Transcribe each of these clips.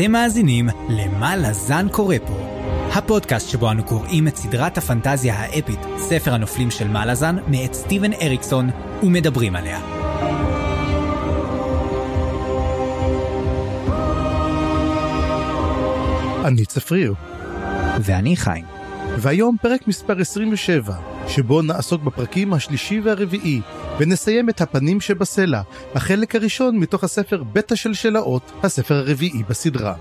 אתם מאזינים ל"מה לזן קורא פה", הפודקאסט שבו אנו קוראים את סדרת הפנטזיה האפית, ספר הנופלים של מלאזן, מאת סטיבן אריקסון, ומדברים עליה. אני צפריר, ואני חיים. והיום פרק מספר 27, שבו נעסוק בפרקים השלישי והרביעי, ונסיים את הפנים שבסלע, החלק הראשון מתוך הספר בית השלשלאות, הספר הרביעי בסדרה.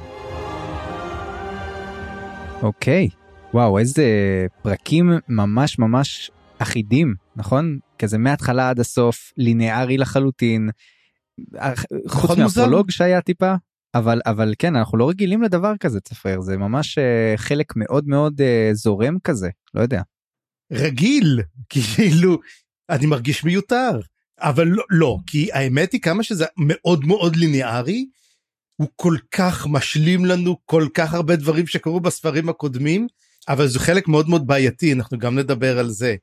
אוקיי, וואו, איזה פרקים ממש ממש אחידים, נכון? כזה מההתחלה עד הסוף, לינארי לחלוטין, חוץ נכון? מהפרולוג שהיה טיפה, אבל אבל כן אנחנו לא רגילים לדבר כזה צפריר זה ממש אה, חלק מאוד מאוד אה, זורם כזה לא יודע. רגיל, כאילו, אני מרגיש מיותר. אבל לא, לא, כי האמת היא כמה שזה מאוד מאוד ליניארי, הוא כל כך משלים לנו כל כך הרבה דברים שקרו בספרים הקודמים, אבל זה חלק מאוד מאוד בעייתי, אנחנו גם נדבר על זה.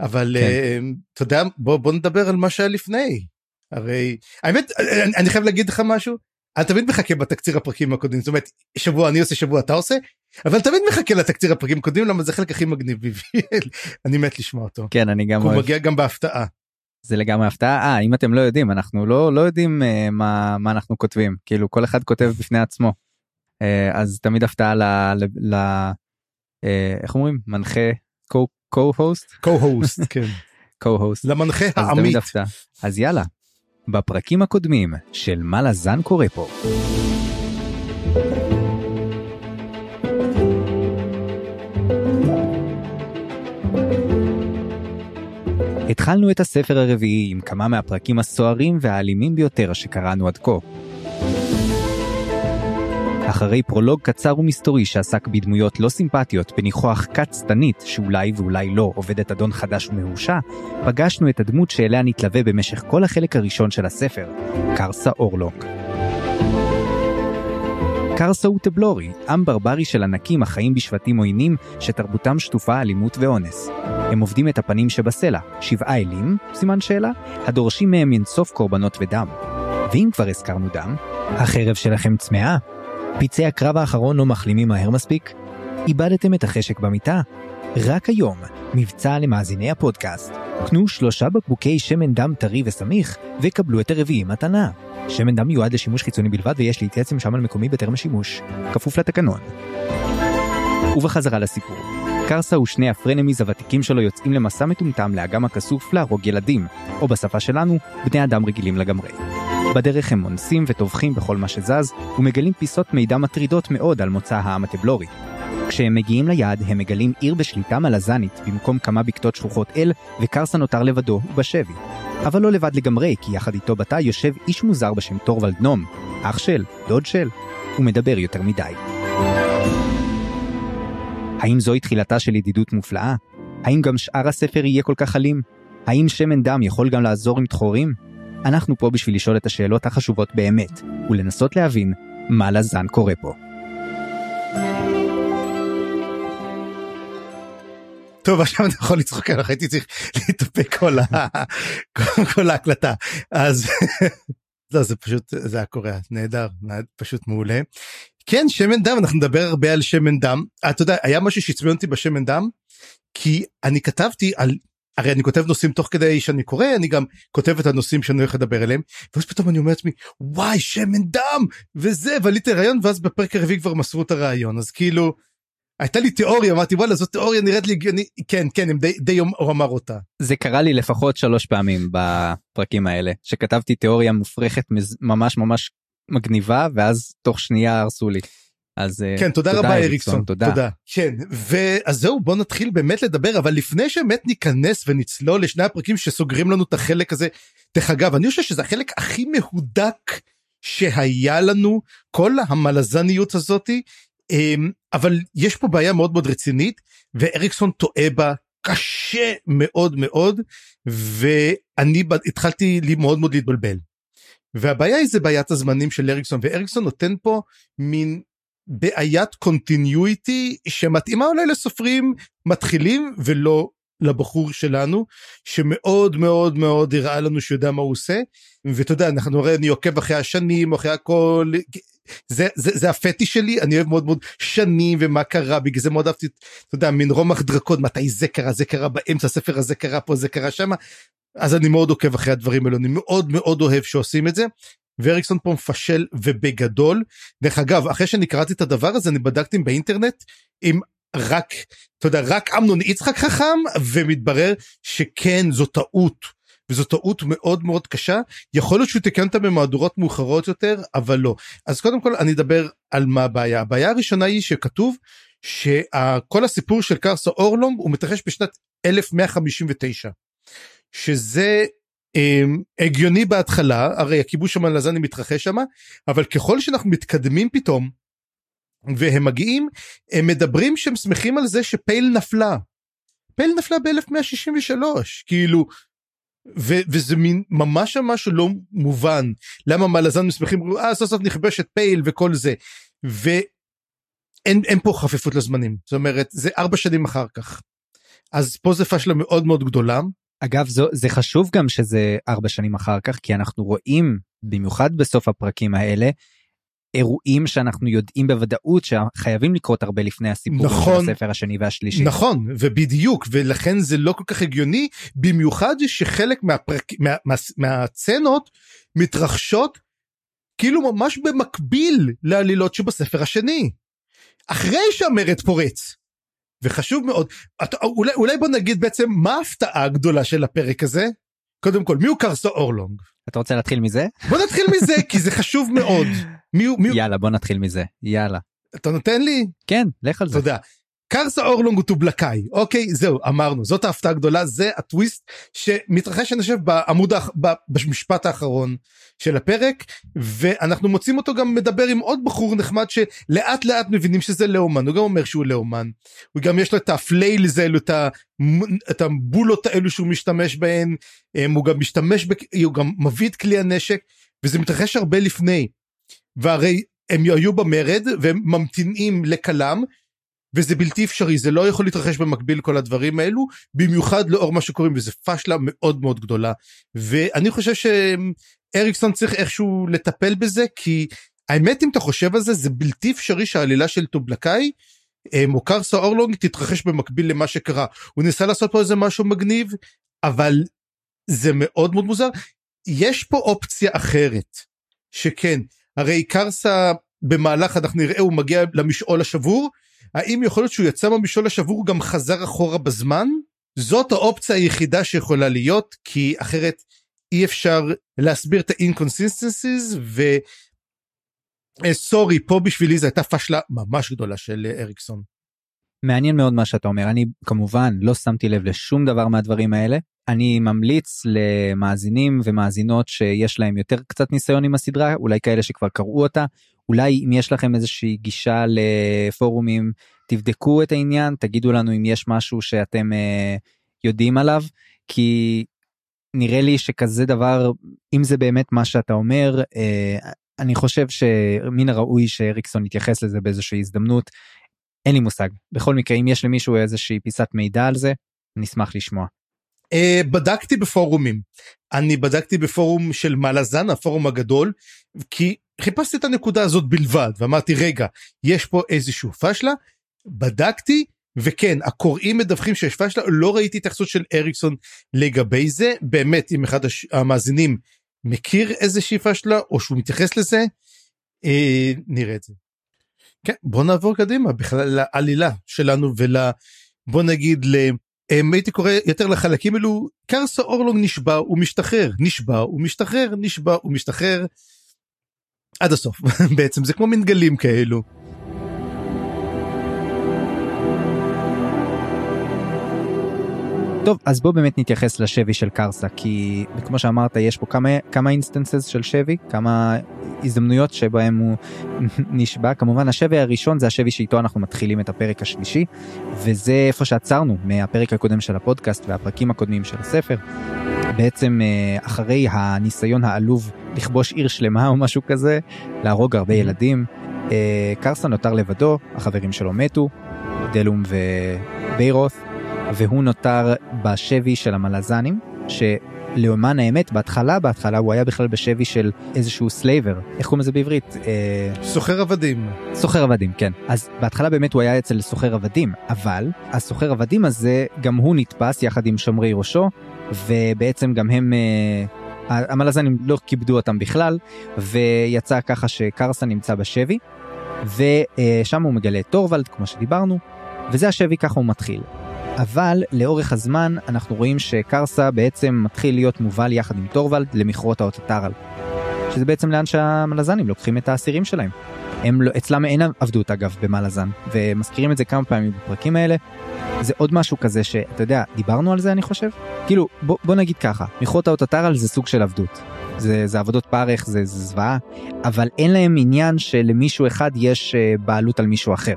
אבל כן. אה, אתה יודע, בוא, בוא נדבר על מה שהיה לפני. הרי, האמת, אני, אני חייב להגיד לך משהו, אני תמיד מחכה בתקציר הפרקים הקודמים, זאת אומרת, שבוע אני עושה, שבוע אתה עושה, אבל תמיד מחכה לתקציר הפרקים הקודמים, למה זה החלק הכי מגניב אני מת לשמוע אותו. כן אני גם הוא אוהב מגיע גם בהפתעה. זה לגמרי הפתעה אה אם אתם לא יודעים אנחנו לא לא יודעים אה, מה מה אנחנו כותבים כאילו כל אחד כותב בפני עצמו. אה, אז תמיד הפתעה ל... ל, ל אה, איך אומרים מנחה co-host co-host, כן. co-host למנחה העמית. אז יאללה. בפרקים הקודמים של מה לזן קורא פה. התחלנו את הספר הרביעי עם כמה מהפרקים הסוערים והאלימים ביותר שקראנו עד כה. אחרי פרולוג קצר ומסתורי שעסק בדמויות לא סימפטיות בניחוח שטנית שאולי ואולי לא עובדת אדון חדש ומרושע, פגשנו את הדמות שאליה נתלווה במשך כל החלק הראשון של הספר, קרסה אורלונג. קרסה הוא טבלורי, עם ברברי של ענקים החיים בשבטים עוינים שתרבותם שטופה אלימות ואונס. הם עובדים את הפנים שבסלע, שבעה אלים, סימן שאלה, הדורשים מהם אינסוף קורבנות ודם. ואם כבר הזכרנו דם, החרב שלכם צמאה? פצעי הקרב האחרון לא מחלימים מהר מספיק? איבדתם את החשק במיטה? רק היום, מבצע למאזיני הפודקאסט. קנו שלושה בקבוקי שמן דם טרי וסמיך, וקבלו את הרביעי מתנה. שמן דם מיועד לשימוש חיצוני בלבד ויש להתייעץ עם שמן מקומי בטרם השימוש. כפוף לתקנון. ובחזרה לסיפור. קרסה ושני הפרנמיז הוותיקים שלו יוצאים למסע מטומטם לאגם הכסוף להרוג ילדים, או בשפה שלנו, בני אדם רגילים לגמרי. בדרך הם אונסים וטובחים בכל מה שזז, ומגלים פיסות מידע מטרידות מאוד על מוצא העם הטבלורי. כשהם מגיעים ליעד, הם מגלים עיר בשליטה מלזנית במקום כמה בקתות שכוחות אל, וקרסה נותר לבדו ובשבי. אבל לא לבד לגמרי, כי יחד איתו בתא יושב איש מוזר בשם טורוולד נום, אח של, דוד של, ומדבר יותר מדי. האם זוהי תחילתה של ידידות מופלאה? האם גם שאר הספר יהיה כל כך אלים? האם שמן דם יכול גם לעזור עם דחורים? אנחנו פה בשביל לשאול את השאלות החשובות באמת, ולנסות להבין מה לזן קורה פה. טוב עכשיו אני יכול לצחוק עליך הייתי צריך להתאפק כל, ה... כל, ההקלטה אז לא זה פשוט זה היה קורה נהדר נהד- פשוט מעולה. כן שמן דם אנחנו נדבר הרבה על שמן דם. אתה יודע היה משהו שעצבן אותי בשמן דם כי אני כתבתי על הרי אני כותב נושאים תוך כדי שאני קורא אני גם כותב את הנושאים שאני הולך לדבר עליהם ואז פתאום אני אומר לעצמי וואי שמן דם! וזה ועליתי רעיון ואז בפרק הרביעי כבר מסרו את הרעיון. אז כאילו. הייתה לי תיאוריה אמרתי וואלה זאת תיאוריה נראית לי הגיוני כן כן הם די, די הוא אמר אותה. זה קרה לי לפחות שלוש פעמים בפרקים האלה, שכתבתי תיאוריה מופרכת ממש ממש מגניבה, ואז תוך שנייה הרסו לי. אז אה, כן תודה רבה אריקסון תודה כן ואז זהו בוא נתחיל באמת לדבר אבל לפני שבאמת ניכנס ונצלול לשני הפרקים שסוגרים לנו את החלק הזה. דרך אגב אני חושב שזה החלק הכי מהודק שהיה לנו כל המלזניות הזאתי אמ, אבל יש פה בעיה מאוד מאוד רצינית ואריקסון טועה בה קשה מאוד מאוד ואני התחלתי לי מאוד מאוד להתבלבל. והבעיה היא זה בעיית הזמנים של אריקסון ואריקסון נותן פה מין בעיית קונטיניויטי שמתאימה אולי לסופרים מתחילים ולא לבחור שלנו שמאוד מאוד מאוד הראה לנו שהוא יודע מה הוא עושה. ואתה יודע אנחנו הרי אני עוקב אחרי השנים אחרי הכל זה, זה, זה הפטי שלי, אני אוהב מאוד מאוד שנים ומה קרה, בגלל זה מאוד אהבתי, אתה יודע, מין רומח דרקון, מתי זה קרה, זה קרה באמצע, הספר הזה קרה פה, זה קרה שמה, אז אני מאוד עוקב אחרי הדברים האלו, אני מאוד מאוד אוהב שעושים את זה. ואריקסון פה מפשל ובגדול. דרך אגב, אחרי שאני קראתי את הדבר הזה, אני בדקתי באינטרנט אם רק, אתה יודע, רק אמנון יצחק חכם, ומתברר שכן, זו טעות. וזו טעות מאוד מאוד קשה. יכול להיות שהוא תיקן אותה במהדורות מאוחרות יותר אבל לא. אז קודם כל אני אדבר על מה הבעיה. הבעיה הראשונה היא שכתוב שכל הסיפור של קרסה אורלונג הוא מתרחש בשנת 1159 שזה הם, הגיוני בהתחלה הרי הכיבוש המלזני מתרחש שם אבל ככל שאנחנו מתקדמים פתאום והם מגיעים הם מדברים שהם שמחים על זה שפייל נפלה. פייל נפלה ב-1163 כאילו ו- וזה מין ממש ממש לא מובן למה מלזן מסמכים אה סוף סוף נכבש את פייל וכל זה ואין אין פה חפיפות לזמנים זאת אומרת זה ארבע שנים אחר כך. אז פה זה פשלה מאוד מאוד גדולה. אגב זו, זה חשוב גם שזה ארבע שנים אחר כך כי אנחנו רואים במיוחד בסוף הפרקים האלה אירועים שאנחנו יודעים בוודאות שחייבים לקרות הרבה לפני הסיפור נכון, של הספר השני והשלישי. נכון ובדיוק ולכן זה לא כל כך הגיוני במיוחד שחלק מהפרק, מה, מה, מהצנות מתרחשות כאילו ממש במקביל לעלילות שבספר השני. אחרי שהמרד פורץ. וחשוב מאוד אתה, אולי, אולי בוא נגיד בעצם מה ההפתעה הגדולה של הפרק הזה קודם כל מי הוא קרסו אורלונג. אתה רוצה להתחיל מזה? בוא נתחיל מזה כי זה חשוב מאוד. מי? מי... יאללה בוא נתחיל מזה יאללה. אתה נותן לי? כן לך על זה. תודה. קרסה אורלונג הוא טובלקאי אוקיי? זהו אמרנו זאת ההפתעה הגדולה זה הטוויסט שמתרחש אני חושב בעמוד במשפט האחרון של הפרק ואנחנו מוצאים אותו גם מדבר עם עוד בחור נחמד שלאט לאט מבינים שזה לאומן הוא גם אומר שהוא לאומן. הוא גם יש לו את הפלייל האלו את, את הבולות האלו שהוא משתמש בהן הוא גם משתמש הוא גם מביא את כלי הנשק וזה מתרחש הרבה לפני. והרי הם היו במרד והם ממתינים לכלם וזה בלתי אפשרי זה לא יכול להתרחש במקביל כל הדברים האלו במיוחד לאור מה שקוראים וזה פשלה מאוד מאוד גדולה. ואני חושב שאריקסון צריך איכשהו לטפל בזה כי האמת אם אתה חושב על זה זה בלתי אפשרי שהעלילה של טובלקאי או קרסה אורלונג תתרחש במקביל למה שקרה. הוא ניסה לעשות פה איזה משהו מגניב אבל זה מאוד מאוד מוזר. יש פה אופציה אחרת שכן הרי קרסה במהלך אנחנו נראה הוא מגיע למשעול השבור האם יכול להיות שהוא יצא מהמשעול השבור גם חזר אחורה בזמן? זאת האופציה היחידה שיכולה להיות כי אחרת אי אפשר להסביר את ה-inconsistencies ו... סורי פה בשבילי זו הייתה פשלה ממש גדולה של אריקסון. מעניין מאוד מה שאתה אומר אני כמובן לא שמתי לב לשום דבר מהדברים האלה אני ממליץ למאזינים ומאזינות שיש להם יותר קצת ניסיון עם הסדרה אולי כאלה שכבר קראו אותה אולי אם יש לכם איזושהי גישה לפורומים תבדקו את העניין תגידו לנו אם יש משהו שאתם אה, יודעים עליו כי נראה לי שכזה דבר אם זה באמת מה שאתה אומר אה, אני חושב שמן הראוי שאריקסון יתייחס לזה באיזושהי הזדמנות. אין לי מושג בכל מקרה אם יש למישהו איזושהי פיסת מידע על זה נשמח לשמוע. Uh, בדקתי בפורומים. אני בדקתי בפורום של מלאזן הפורום הגדול כי חיפשתי את הנקודה הזאת בלבד ואמרתי רגע יש פה איזשהו פשלה. בדקתי וכן הקוראים מדווחים שיש פשלה לא ראיתי התייחסות של אריקסון לגבי זה. באמת אם אחד הש... המאזינים מכיר איזושהי פשלה או שהוא מתייחס לזה אה, נראה את זה. כן בוא נעבור קדימה בכלל לעלילה שלנו ול... בוא נגיד ל... אם הייתי קורא יותר לחלקים אלו קרסה אורלונג נשבע הוא משתחרר נשבע הוא משתחרר נשבע הוא משתחרר עד הסוף בעצם זה כמו מין גלים כאלו. טוב אז בוא באמת נתייחס לשבי של קרסה כי כמו שאמרת יש פה כמה כמה instances של שבי כמה הזדמנויות שבהם הוא נשבע כמובן השבי הראשון זה השבי שאיתו אנחנו מתחילים את הפרק השלישי וזה איפה שעצרנו מהפרק הקודם של הפודקאסט והפרקים הקודמים של הספר. בעצם אה, אחרי הניסיון העלוב לכבוש עיר שלמה או משהו כזה להרוג הרבה ילדים אה, קרסה נותר לבדו החברים שלו מתו דלום וביירוס והוא נותר בשבי של המלזנים שלאומן האמת בהתחלה בהתחלה הוא היה בכלל בשבי של איזשהו slaver איך קוראים לזה בעברית אה, סוחר עבדים סוחר עבדים כן אז בהתחלה באמת הוא היה אצל סוחר עבדים אבל הסוחר עבדים הזה גם הוא נתפס יחד עם שומרי ראשו ובעצם גם הם. אה, המלזנים לא כיבדו אותם בכלל ויצא ככה שקרסה נמצא בשבי ושם הוא מגלה את טורוולד כמו שדיברנו וזה השבי ככה הוא מתחיל. אבל לאורך הזמן אנחנו רואים שקרסה בעצם מתחיל להיות מובל יחד עם טורוולד למכרות האוטטרל. שזה בעצם לאן שהמלזנים לוקחים את האסירים שלהם. הם לא, אצלם אין עבדות אגב במלזן ומזכירים את זה כמה פעמים בפרקים האלה. זה עוד משהו כזה שאתה יודע דיברנו על זה אני חושב כאילו בוא, בוא נגיד ככה מכרות האוטוטרל זה סוג של עבדות. זה, זה עבודות פרך זה, זה זוועה אבל אין להם עניין שלמישהו אחד יש אה, בעלות על מישהו אחר.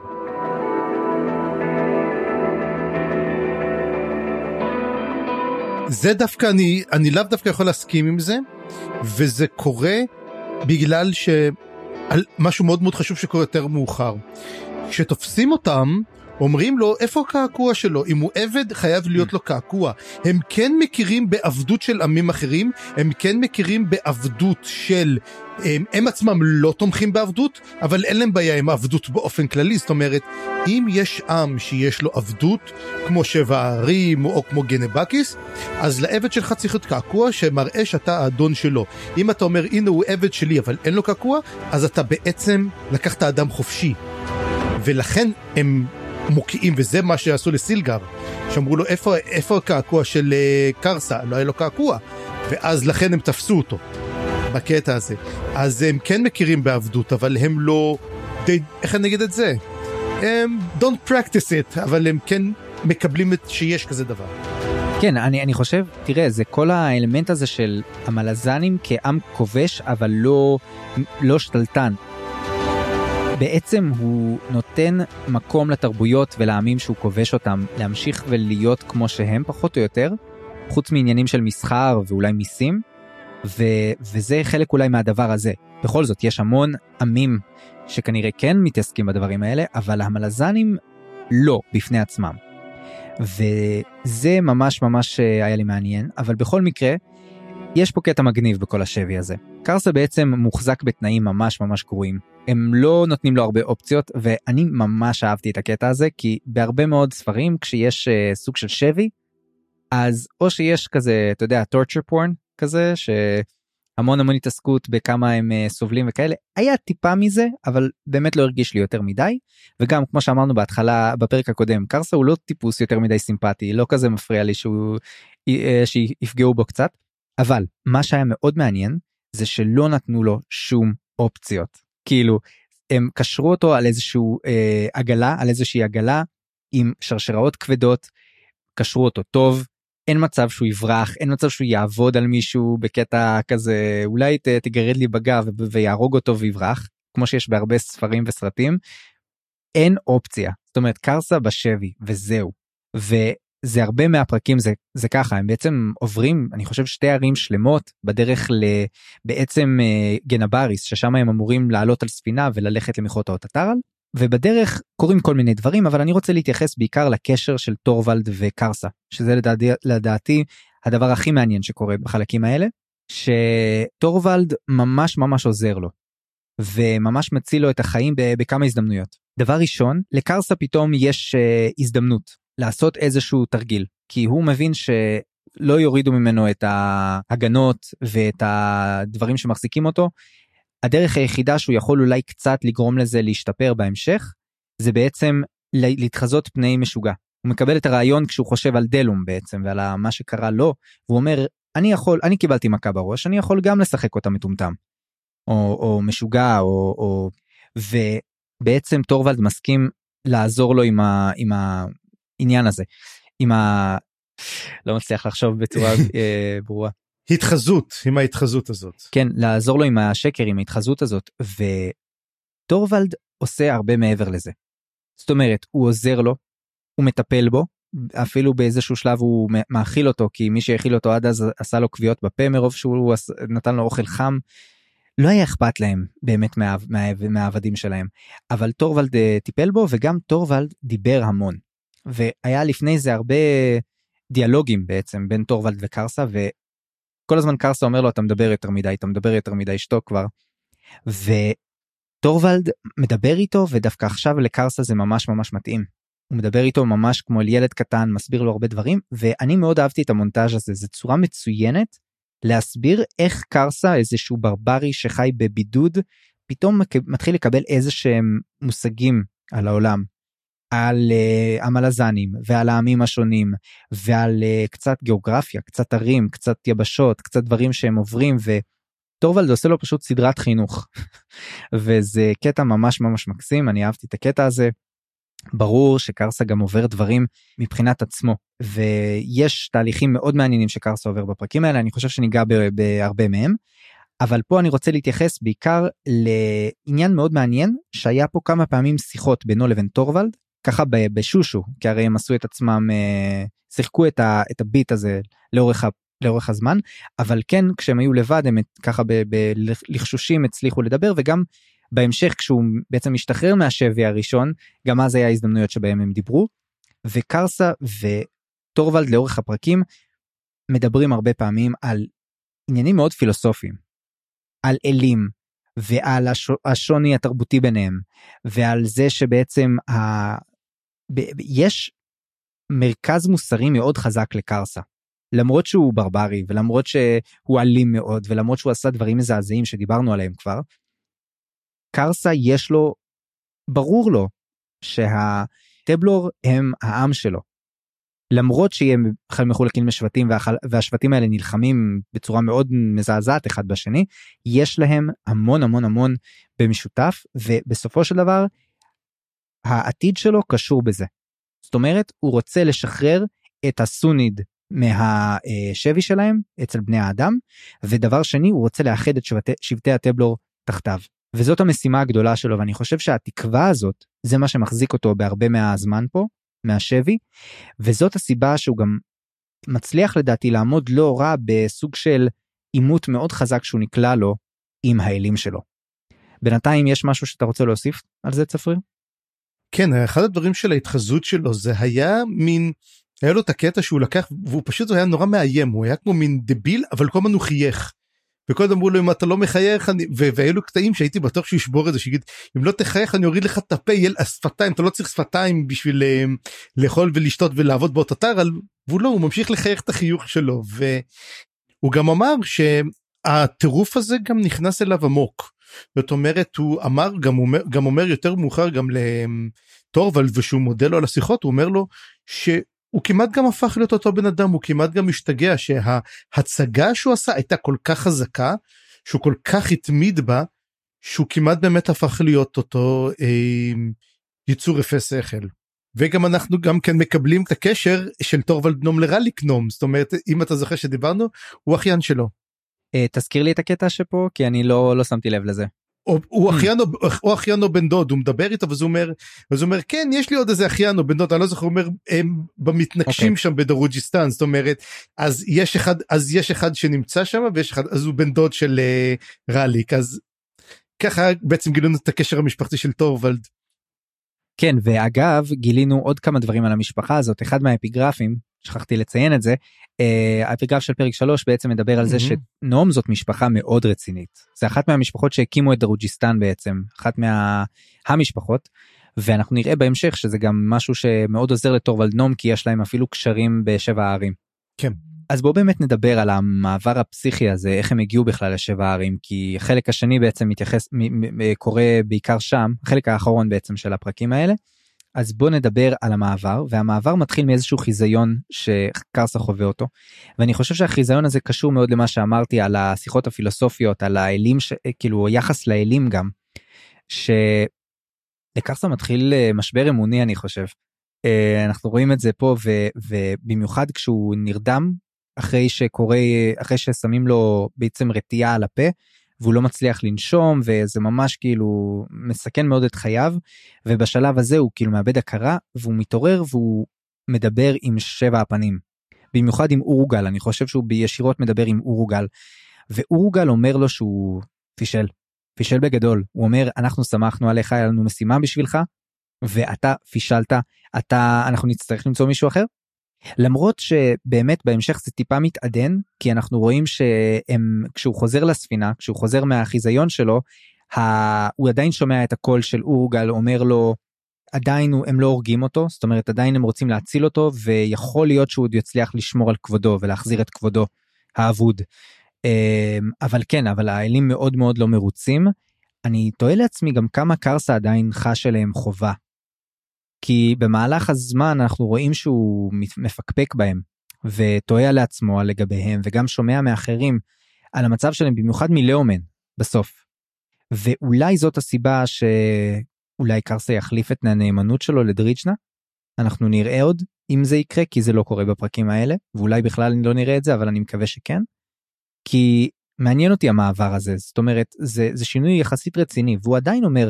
זה דווקא אני אני לאו דווקא יכול להסכים עם זה וזה קורה בגלל שעל משהו מאוד מאוד חשוב שקורה יותר מאוחר. כשתופסים אותם אומרים לו איפה הקעקוע שלו? אם הוא עבד חייב להיות לו קעקוע. הם כן מכירים בעבדות של עמים אחרים הם כן מכירים בעבדות של הם, הם עצמם לא תומכים בעבדות אבל אין להם בעיה עם עבדות באופן כללי. זאת אומרת אם יש עם שיש לו עבדות כמו שבע הערים או כמו גנבקיס אז לעבד שלך צריך להיות קעקוע שמראה שאתה האדון שלו. אם אתה אומר הנה הוא עבד שלי אבל אין לו קעקוע אז אתה בעצם לקחת אדם חופשי. ולכן הם מוקיעים וזה מה שעשו לסילגר שאמרו לו איפה איפה הקעקוע של uh, קרסה? לא היה לו קעקוע. ואז לכן הם תפסו אותו בקטע הזה. אז הם כן מכירים בעבדות אבל הם לא they, איך אני אגיד את זה? הם don't practice it אבל הם כן מקבלים את שיש כזה דבר. כן אני אני חושב תראה זה כל האלמנט הזה של המלזנים כעם כובש אבל לא לא שתלטן בעצם הוא נותן מקום לתרבויות ולעמים שהוא כובש אותם להמשיך ולהיות כמו שהם פחות או יותר, חוץ מעניינים של מסחר ואולי מיסים, ו- וזה חלק אולי מהדבר הזה. בכל זאת יש המון עמים שכנראה כן מתעסקים בדברים האלה, אבל המלזנים לא בפני עצמם. וזה ממש ממש אה, היה לי מעניין, אבל בכל מקרה, יש פה קטע מגניב בכל השבי הזה. קרסה בעצם מוחזק בתנאים ממש ממש גרועים. הם לא נותנים לו הרבה אופציות ואני ממש אהבתי את הקטע הזה כי בהרבה מאוד ספרים כשיש uh, סוג של שבי אז או שיש כזה אתה יודע torture porn כזה שהמון המון התעסקות בכמה הם uh, סובלים וכאלה היה טיפה מזה אבל באמת לא הרגיש לי יותר מדי וגם כמו שאמרנו בהתחלה בפרק הקודם קרסה הוא לא טיפוס יותר מדי סימפטי לא כזה מפריע לי שהוא uh, שיפגעו בו קצת אבל מה שהיה מאוד מעניין זה שלא נתנו לו שום אופציות. כאילו הם קשרו אותו על איזשהו אה, עגלה על איזושהי עגלה עם שרשראות כבדות קשרו אותו טוב אין מצב שהוא יברח אין מצב שהוא יעבוד על מישהו בקטע כזה אולי ת, תגרד לי בגב ויהרוג אותו ויברח כמו שיש בהרבה ספרים וסרטים. אין אופציה זאת אומרת קרסה בשבי וזהו. זה הרבה מהפרקים זה זה ככה הם בעצם עוברים אני חושב שתי ערים שלמות בדרך לבעצם אה, גנבריס ששם הם אמורים לעלות על ספינה וללכת למכרות האוטטרל ובדרך קורים כל מיני דברים אבל אני רוצה להתייחס בעיקר לקשר של טורוולד וקרסה שזה לדעתי, לדעתי הדבר הכי מעניין שקורה בחלקים האלה שטורוולד ממש ממש עוזר לו וממש מציל לו את החיים בכמה הזדמנויות. דבר ראשון לקרסה פתאום יש uh, הזדמנות לעשות איזשהו תרגיל כי הוא מבין שלא יורידו ממנו את ההגנות ואת הדברים שמחזיקים אותו. הדרך היחידה שהוא יכול אולי קצת לגרום לזה להשתפר בהמשך זה בעצם להתחזות פני משוגע. הוא מקבל את הרעיון כשהוא חושב על דלום בעצם ועל מה שקרה לו והוא אומר אני יכול אני קיבלתי מכה בראש אני יכול גם לשחק אותה מטומטם. או, או משוגע או, או ובעצם טורוולד מסכים לעזור לו עם, ה, עם העניין הזה עם ה... לא מצליח לחשוב בצורה אה, ברורה. התחזות עם ההתחזות הזאת. כן לעזור לו עם השקר עם ההתחזות הזאת וטורוולד עושה הרבה מעבר לזה. זאת אומרת הוא עוזר לו הוא מטפל בו אפילו באיזשהו שלב הוא מאכיל אותו כי מי שהאכיל אותו עד אז עשה לו כוויות בפה מרוב שהוא נתן לו אוכל חם. לא היה אכפת להם באמת מהעבדים שלהם אבל טורוולד אה, טיפל בו וגם טורוולד דיבר המון והיה לפני זה הרבה דיאלוגים בעצם בין טורוולד וקרסה וכל הזמן קרסה אומר לו אתה מדבר יותר מדי אתה מדבר יותר מדי שתוק כבר. וטורוולד מדבר איתו ודווקא עכשיו לקרסה זה ממש ממש מתאים. הוא מדבר איתו ממש כמו ילד קטן מסביר לו הרבה דברים ואני מאוד אהבתי את המונטאז' הזה זה צורה מצוינת להסביר איך קרסה איזשהו ברברי שחי בבידוד פתאום מתחיל לקבל איזה שהם מושגים על העולם. על uh, המלזנים ועל העמים השונים ועל uh, קצת גיאוגרפיה קצת ערים קצת יבשות קצת דברים שהם עוברים וטורוולד עושה לו פשוט סדרת חינוך וזה קטע ממש ממש מקסים אני אהבתי את הקטע הזה. ברור שקרסה גם עובר דברים מבחינת עצמו ויש תהליכים מאוד מעניינים שקרסה עובר בפרקים האלה אני חושב שניגע בהרבה מהם. אבל פה אני רוצה להתייחס בעיקר לעניין מאוד מעניין שהיה פה כמה פעמים שיחות בינו לבין טורוולד ככה בשושו כי הרי הם עשו את עצמם אה, שיחקו את, את הביט הזה לאורך, לאורך הזמן אבל כן כשהם היו לבד הם ככה בלחשושים הצליחו לדבר וגם בהמשך כשהוא בעצם משתחרר מהשבי הראשון גם אז היה הזדמנויות שבהם הם דיברו וקרסה וטורוולד לאורך הפרקים מדברים הרבה פעמים על עניינים מאוד פילוסופיים על אלים ועל השוני התרבותי ביניהם ועל זה שבעצם. יש מרכז מוסרי מאוד חזק לקרסה. למרות שהוא ברברי ולמרות שהוא אלים מאוד ולמרות שהוא עשה דברים מזעזעים שדיברנו עליהם כבר. קרסה יש לו ברור לו שהטבלור הם העם שלו למרות שהם מחולקים לשבטים והשבטים האלה נלחמים בצורה מאוד מזעזעת אחד בשני יש להם המון המון המון במשותף ובסופו של דבר העתיד שלו קשור בזה. זאת אומרת הוא רוצה לשחרר את הסוניד מהשבי שלהם אצל בני האדם ודבר שני הוא רוצה לאחד את שבטי, שבטי הטבלור תחתיו. וזאת המשימה הגדולה שלו ואני חושב שהתקווה הזאת זה מה שמחזיק אותו בהרבה מהזמן פה מהשבי וזאת הסיבה שהוא גם מצליח לדעתי לעמוד לא רע בסוג של עימות מאוד חזק שהוא נקלע לו עם האלים שלו. בינתיים יש משהו שאתה רוצה להוסיף על זה צפריר? כן אחד הדברים של ההתחזות שלו זה היה מין היה לו את הקטע שהוא לקח והוא פשוט היה נורא מאיים הוא היה כמו מין דביל אבל כל הזמן הוא חייך. וקודם אמרו לו אם אתה לא מחייך אני והיו קטעים שהייתי בטוח שהוא ישבור את זה שיגיד אם לא תחייך אני אוריד לך את הפה יהיה השפתיים אתה לא צריך שפתיים בשביל אה, לאכול ולשתות ולעבוד באותו תר והוא לא הוא ממשיך לחייך את החיוך שלו והוא גם אמר שהטירוף הזה גם נכנס אליו עמוק. זאת אומרת הוא אמר גם אומר גם אומר יותר מאוחר גם לטורוולד ושהוא מודה לו על השיחות הוא אומר לו ש... הוא כמעט גם הפך להיות אותו בן אדם הוא כמעט גם משתגע שההצגה שהוא עשה הייתה כל כך חזקה שהוא כל כך התמיד בה שהוא כמעט באמת הפך להיות אותו אה, יצור רפה שכל. וגם אנחנו גם כן מקבלים את הקשר של טורוולד נום לרליק נום זאת אומרת אם אתה זוכר שדיברנו הוא אחיין שלו. אה, תזכיר לי את הקטע שפה כי אני לא לא שמתי לב לזה. הוא אחיין או אחיין או בן דוד הוא מדבר איתו וזה אומר וזה אומר כן יש לי עוד איזה אחיין או בן דוד אני לא זוכר הוא אומר הם במתנקשים okay. שם בדרוג'יסטן זאת אומרת אז יש אחד אז יש אחד שנמצא שם ויש אחד אז הוא בן דוד של uh, רליק אז ככה בעצם גילינו את הקשר המשפחתי של טורוולד. כן ואגב גילינו עוד כמה דברים על המשפחה הזאת אחד מהאפיגרפים שכחתי לציין את זה אה, האפיגרף של פרק 3 בעצם מדבר על זה. שנום זאת משפחה מאוד רצינית זה אחת מהמשפחות שהקימו את דרוג'יסטן בעצם אחת מהמשפחות ואנחנו נראה בהמשך שזה גם משהו שמאוד עוזר לטורוולד נום כי יש להם אפילו קשרים בשבע הערים. כן. אז בואו באמת נדבר על המעבר הפסיכי הזה איך הם הגיעו בכלל לשבע הערים כי החלק השני בעצם מתייחס קורה בעיקר שם החלק האחרון בעצם של הפרקים האלה. אז בוא נדבר על המעבר והמעבר מתחיל מאיזשהו חיזיון שקרסה חווה אותו ואני חושב שהחיזיון הזה קשור מאוד למה שאמרתי על השיחות הפילוסופיות על האלים ש... כאילו יחס לאלים גם. שלקרסה מתחיל אה, משבר אמוני אני חושב. אה, אנחנו רואים את זה פה ו... ובמיוחד כשהוא נרדם אחרי שקורה אחרי ששמים לו בעצם רתיעה על הפה והוא לא מצליח לנשום וזה ממש כאילו מסכן מאוד את חייו ובשלב הזה הוא כאילו מאבד הכרה והוא מתעורר והוא מדבר עם שבע הפנים. במיוחד עם אורוגל אני חושב שהוא בישירות מדבר עם אורוגל ואורוגל אומר לו שהוא פישל פישל בגדול הוא אומר אנחנו שמחנו עליך היה לנו משימה בשבילך ואתה פישלת אתה אנחנו נצטרך למצוא מישהו אחר. למרות שבאמת בהמשך זה טיפה מתעדן כי אנחנו רואים שהם כשהוא חוזר לספינה כשהוא חוזר מהחיזיון שלו ה... הוא עדיין שומע את הקול של אורגל אומר לו עדיין הם לא הורגים אותו זאת אומרת עדיין הם רוצים להציל אותו ויכול להיות שהוא עוד יצליח לשמור על כבודו ולהחזיר את כבודו האבוד. אמ, אבל כן אבל האלים מאוד מאוד לא מרוצים. אני תוהה לעצמי גם כמה קרסה עדיין חש אליהם חובה. כי במהלך הזמן אנחנו רואים שהוא מפקפק בהם ותוהה לעצמו לגביהם וגם שומע מאחרים על המצב שלהם במיוחד מלאומן בסוף. ואולי זאת הסיבה שאולי קרסה יחליף את הנאמנות שלו לדריג'נה. אנחנו נראה עוד אם זה יקרה כי זה לא קורה בפרקים האלה ואולי בכלל לא נראה את זה אבל אני מקווה שכן. כי מעניין אותי המעבר הזה זאת אומרת זה זה שינוי יחסית רציני והוא עדיין אומר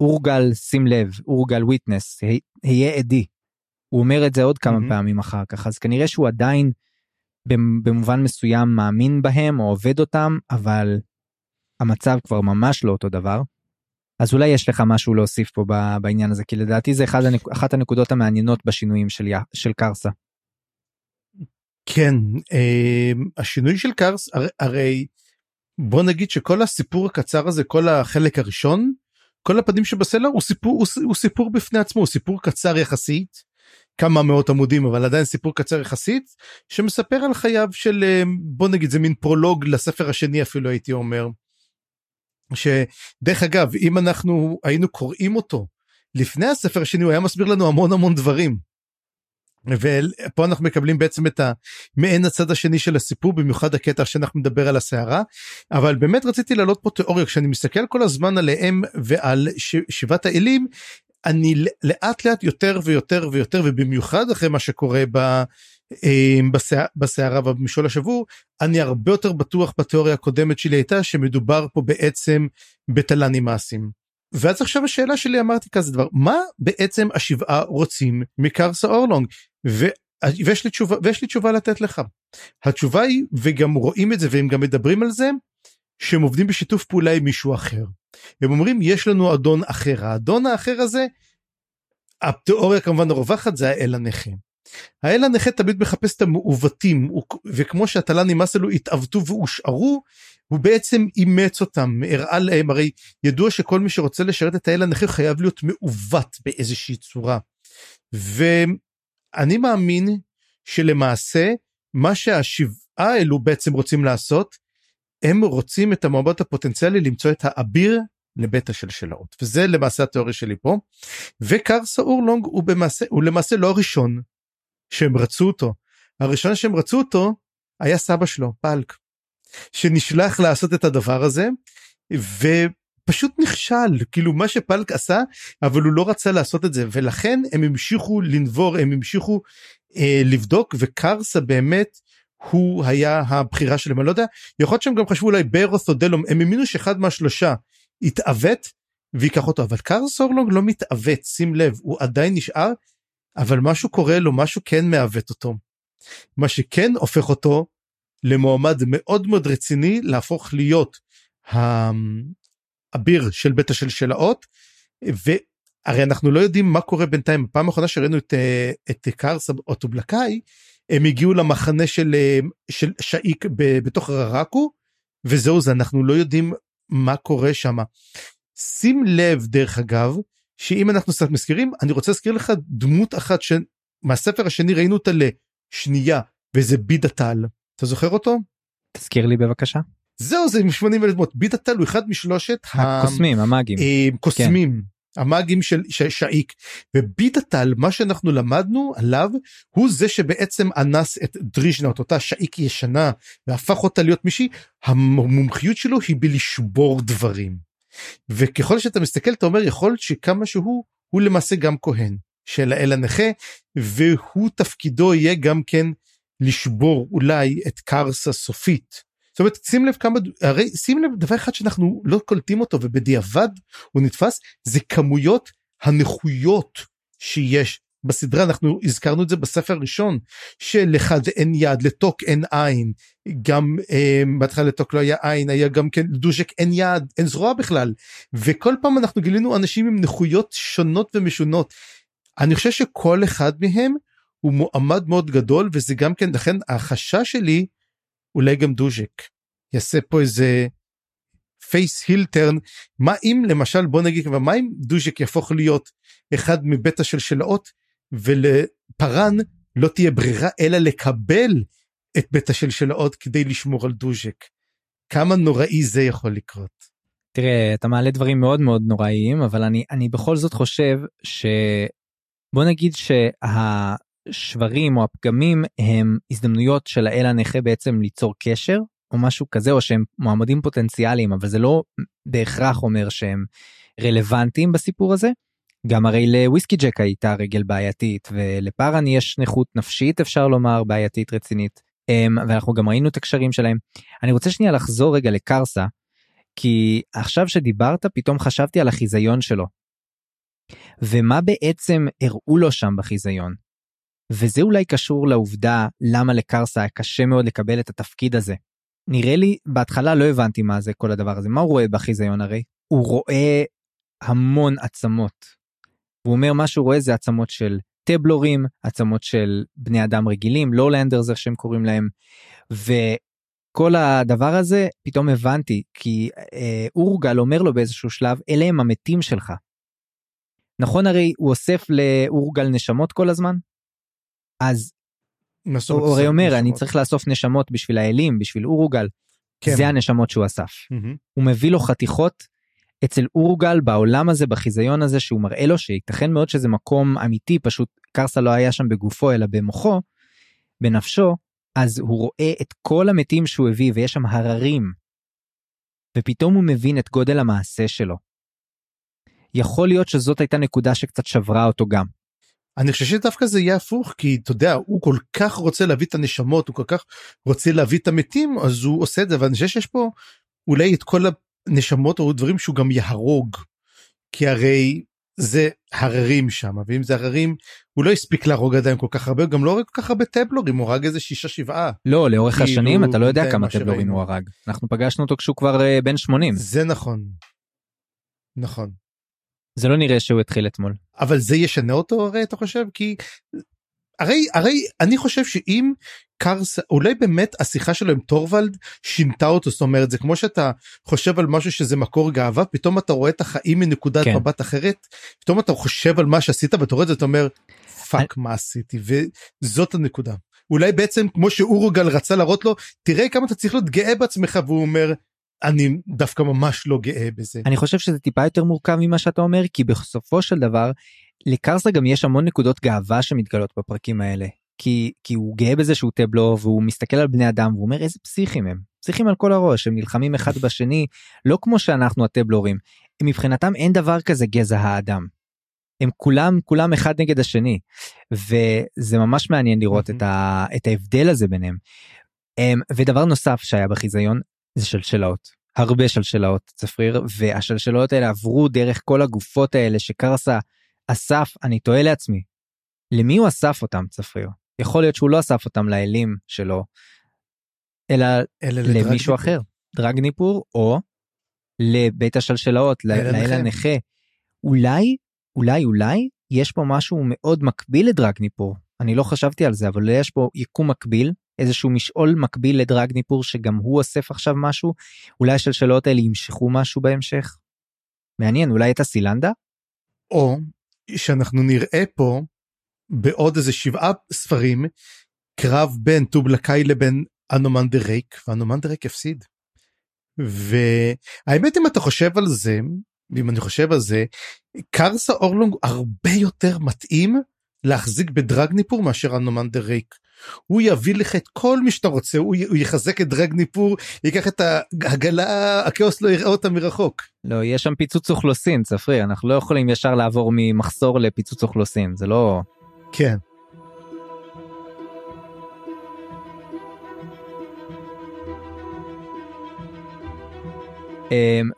אורגל שים לב אורגל וויטנס היה עדי. הוא אומר את זה עוד כמה mm-hmm. פעמים אחר כך אז כנראה שהוא עדיין במובן מסוים מאמין בהם או עובד אותם אבל המצב כבר ממש לא אותו דבר. אז אולי יש לך משהו להוסיף פה בעניין הזה כי לדעתי זה אחד. אחת הנקודות המעניינות בשינויים של. של קרסה. כן אה, השינוי של קרס הרי, הרי בוא נגיד שכל הסיפור הקצר הזה כל החלק הראשון כל הפנים שבסלע הוא סיפור הוא, הוא סיפור בפני עצמו הוא סיפור קצר יחסית כמה מאות עמודים אבל עדיין סיפור קצר יחסית שמספר על חייו של אה, בוא נגיד זה מין פרולוג לספר השני אפילו הייתי אומר. שדרך אגב אם אנחנו היינו קוראים אותו לפני הספר השני הוא היה מסביר לנו המון המון דברים. ופה אנחנו מקבלים בעצם את המעין הצד השני של הסיפור במיוחד הקטע שאנחנו נדבר על הסערה אבל באמת רציתי להעלות פה תיאוריה כשאני מסתכל כל הזמן עליהם ועל ש... שבעת האלים אני לאט לאט יותר ויותר ויותר ובמיוחד אחרי מה שקורה ב... אה, בסערה ובמשול השבור אני הרבה יותר בטוח בתיאוריה הקודמת שלי הייתה שמדובר פה בעצם בתל"נים מעשים. ואז עכשיו השאלה שלי אמרתי כזה דבר מה בעצם השבעה רוצים מקרסה אורלונג ו... ויש לי תשובה ויש לי תשובה לתת לך. התשובה היא וגם רואים את זה והם גם מדברים על זה שהם עובדים בשיתוף פעולה עם מישהו אחר. הם אומרים יש לנו אדון אחר האדון האחר הזה התיאוריה כמובן הרווחת זה האל הנכה. האל הנכה תמיד מחפש את המעוותים וכמו שהתל"ן נמאס לו התעוותו והושארו הוא בעצם אימץ אותם הראה להם הרי ידוע שכל מי שרוצה לשרת את האל הנכה חייב להיות מעוות באיזושהי צורה. ואני מאמין שלמעשה מה שהשבעה האלו בעצם רוצים לעשות הם רוצים את המועמד הפוטנציאלי למצוא את האביר לבית השלשלאות וזה למעשה התיאוריה שלי פה. וקרסה אורלונג הוא במעשה הוא למעשה לא הראשון שהם רצו אותו. הראשון שהם רצו אותו היה סבא שלו פלק שנשלח לעשות את הדבר הזה ופשוט נכשל כאילו מה שפלק עשה אבל הוא לא רצה לעשות את זה ולכן הם המשיכו לנבור הם המשיכו אה, לבדוק וקרסה באמת הוא היה הבחירה שלהם אני לא יודע יכול להיות שהם גם חשבו אולי ברוס או דלום הם האמינו שאחד מהשלושה יתעוות ויקח אותו אבל קרס אורלונג לא מתעוות שים לב הוא עדיין נשאר אבל משהו קורה לו משהו כן מעוות אותו. מה שכן הופך אותו למועמד מאוד מאוד רציני להפוך להיות האביר של בית השלשלאות והרי אנחנו לא יודעים מה קורה בינתיים פעם אחרונה שראינו את, את קרס אוטובלקאי הם הגיעו למחנה של, של שאיק בתוך ררקו וזהו זה אנחנו לא יודעים מה קורה שם. שים לב דרך אגב שאם אנחנו קצת מזכירים אני רוצה להזכיר לך דמות אחת שמהספר השני ראינו אותה לשנייה וזה בידה טל אתה זוכר אותו? תזכיר לי בבקשה. זהו זה עם 80 אלף דמות בידה טל הוא אחד משלושת הקוסמים המאגים אה, קוסמים. כן. המאגים של שאיק וביטטל מה שאנחנו למדנו עליו הוא זה שבעצם אנס את דריז'נה את אותה שאיק ישנה והפך אותה להיות מישהי המומחיות שלו היא בלשבור דברים. וככל שאתה מסתכל אתה אומר יכול שכמה שהוא הוא למעשה גם כהן של האל הנכה והוא תפקידו יהיה גם כן לשבור אולי את קרסה סופית. זאת אומרת שים לב כמה הרי שים לב דבר אחד שאנחנו לא קולטים אותו ובדיעבד הוא נתפס זה כמויות הנכויות שיש בסדרה. אנחנו הזכרנו את זה בספר הראשון שלאחד אין יד לתוק אין עין. גם אה, בהתחלה לתוק לא היה עין היה גם כן לדוז'ק אין יד אין זרוע בכלל. וכל פעם אנחנו גילינו אנשים עם נכויות שונות ומשונות. אני חושב שכל אחד מהם הוא מועמד מאוד גדול וזה גם כן לכן החשש שלי אולי גם דוז'ק יעשה פה איזה face heel turn מה אם למשל בוא נגיד מה אם דוז'ק יהפוך להיות אחד מבית השלשלאות ולפארן לא תהיה ברירה אלא לקבל את בית השלשלאות כדי לשמור על דוז'ק. כמה נוראי זה יכול לקרות. תראה אתה מעלה דברים מאוד מאוד נוראיים אבל אני אני בכל זאת חושב ש... בוא נגיד שהשברים או הפגמים הם הזדמנויות של האל הנכה בעצם ליצור קשר או משהו כזה או שהם מועמדים פוטנציאליים אבל זה לא בהכרח אומר שהם רלוונטיים בסיפור הזה. גם הרי לוויסקי ג'ק הייתה רגל בעייתית ולפארן יש נכות נפשית אפשר לומר בעייתית רצינית אמ, ואנחנו גם ראינו את הקשרים שלהם. אני רוצה שנייה לחזור רגע לקרסה כי עכשיו שדיברת פתאום חשבתי על החיזיון שלו. ומה בעצם הראו לו שם בחיזיון. וזה אולי קשור לעובדה למה לקרסה היה קשה מאוד לקבל את התפקיד הזה. נראה לי בהתחלה לא הבנתי מה זה כל הדבר הזה מה הוא רואה בחיזיון הרי הוא רואה המון עצמות. הוא אומר מה שהוא רואה זה עצמות של טבלורים עצמות של בני אדם רגילים לולנדרס איך שהם קוראים להם. וכל הדבר הזה פתאום הבנתי כי אה, אורגל אומר לו באיזשהו שלב אלה הם המתים שלך. נכון הרי הוא אוסף לאורגל נשמות כל הזמן? אז הוא הרי אומר אני צריך לאסוף נשמות בשביל האלים בשביל אורוגל. כן. זה הנשמות שהוא אסף. Mm-hmm. הוא מביא לו חתיכות אצל אורגל בעולם הזה בחיזיון הזה שהוא מראה לו שייתכן מאוד שזה מקום אמיתי פשוט קרסה לא היה שם בגופו אלא במוחו בנפשו אז הוא רואה את כל המתים שהוא הביא ויש שם הררים. ופתאום הוא מבין את גודל המעשה שלו. יכול להיות שזאת הייתה נקודה שקצת שברה אותו גם. אני חושב שדווקא זה יהיה הפוך כי אתה יודע הוא כל כך רוצה להביא את הנשמות הוא כל כך רוצה להביא את המתים אז הוא עושה את זה ואני חושב שיש פה אולי את כל הנשמות או דברים שהוא גם יהרוג. כי הרי זה הררים שם ואם זה הררים הוא לא הספיק להרוג עדיין כל כך הרבה גם לא הורג כל כך הרבה טבלורים הוא הרג איזה שישה שבעה. לא לאורך כאילו, השנים אתה לא יודע כמה טבלורים הוא הרג אנחנו פגשנו אותו כשהוא כבר uh, בן 80. זה נכון. נכון. זה לא נראה שהוא התחיל אתמול. אבל זה ישנה אותו הרי אתה חושב כי הרי הרי אני חושב שאם קרסה אולי באמת השיחה שלו עם טורוולד שינתה אותו זאת אומרת זה כמו שאתה חושב על משהו שזה מקור גאווה פתאום אתה רואה את החיים מנקודת כן. מבט אחרת פתאום אתה חושב על מה שעשית ואתה רואה את זה אתה אומר fuck מה עשיתי וזאת הנקודה אולי בעצם כמו שאורוגל רצה להראות לו תראה כמה אתה צריך להיות גאה בעצמך והוא אומר אני דווקא ממש לא גאה בזה. אני חושב שזה טיפה יותר מורכב ממה שאתה אומר כי בסופו של דבר לקרסה גם יש המון נקודות גאווה שמתגלות בפרקים האלה. כי, כי הוא גאה בזה שהוא טבלו והוא מסתכל על בני אדם והוא אומר איזה פסיכים הם. פסיכים על כל הראש הם נלחמים אחד בשני לא כמו שאנחנו הטבלורים. מבחינתם אין דבר כזה גזע האדם. הם כולם כולם אחד נגד השני וזה ממש מעניין לראות את, ה, את ההבדל הזה ביניהם. אמ, ודבר נוסף שהיה בחיזיון זה שלשלאות. הרבה שלשלאות צפריר והשלשלאות האלה עברו דרך כל הגופות האלה שקרסה אסף אני תוהה לעצמי למי הוא אסף אותם צפריר יכול להיות שהוא לא אסף אותם לאלים שלו אלא, אלא למישהו אחר. דרגניפור או לבית השלשלאות לאל הנכה. אולי אולי אולי יש פה משהו מאוד מקביל לדרגניפור אני לא חשבתי על זה אבל יש פה יקום מקביל איזשהו משעול מקביל לדרגניפור שגם הוא אוסף עכשיו משהו אולי השלשלות האלה ימשכו משהו בהמשך. מעניין אולי את הסילנדה? או שאנחנו נראה פה בעוד איזה שבעה ספרים קרב בין טובלקאי לבין אנומנדר ריק ואנומנדר ריק הפסיד. והאמת אם אתה חושב על זה אם אני חושב על זה קרסה אורלונג הרבה יותר מתאים להחזיק בדרגניפור מאשר אנומנדר ריק. הוא יביא לך את כל מי שאתה רוצה הוא, הוא יחזק את דרגניפור ייקח את העגלה הכאוס לא יראה אותה מרחוק. לא יש שם פיצוץ אוכלוסין צפרי אנחנו לא יכולים ישר לעבור ממחסור לפיצוץ אוכלוסין זה לא כן.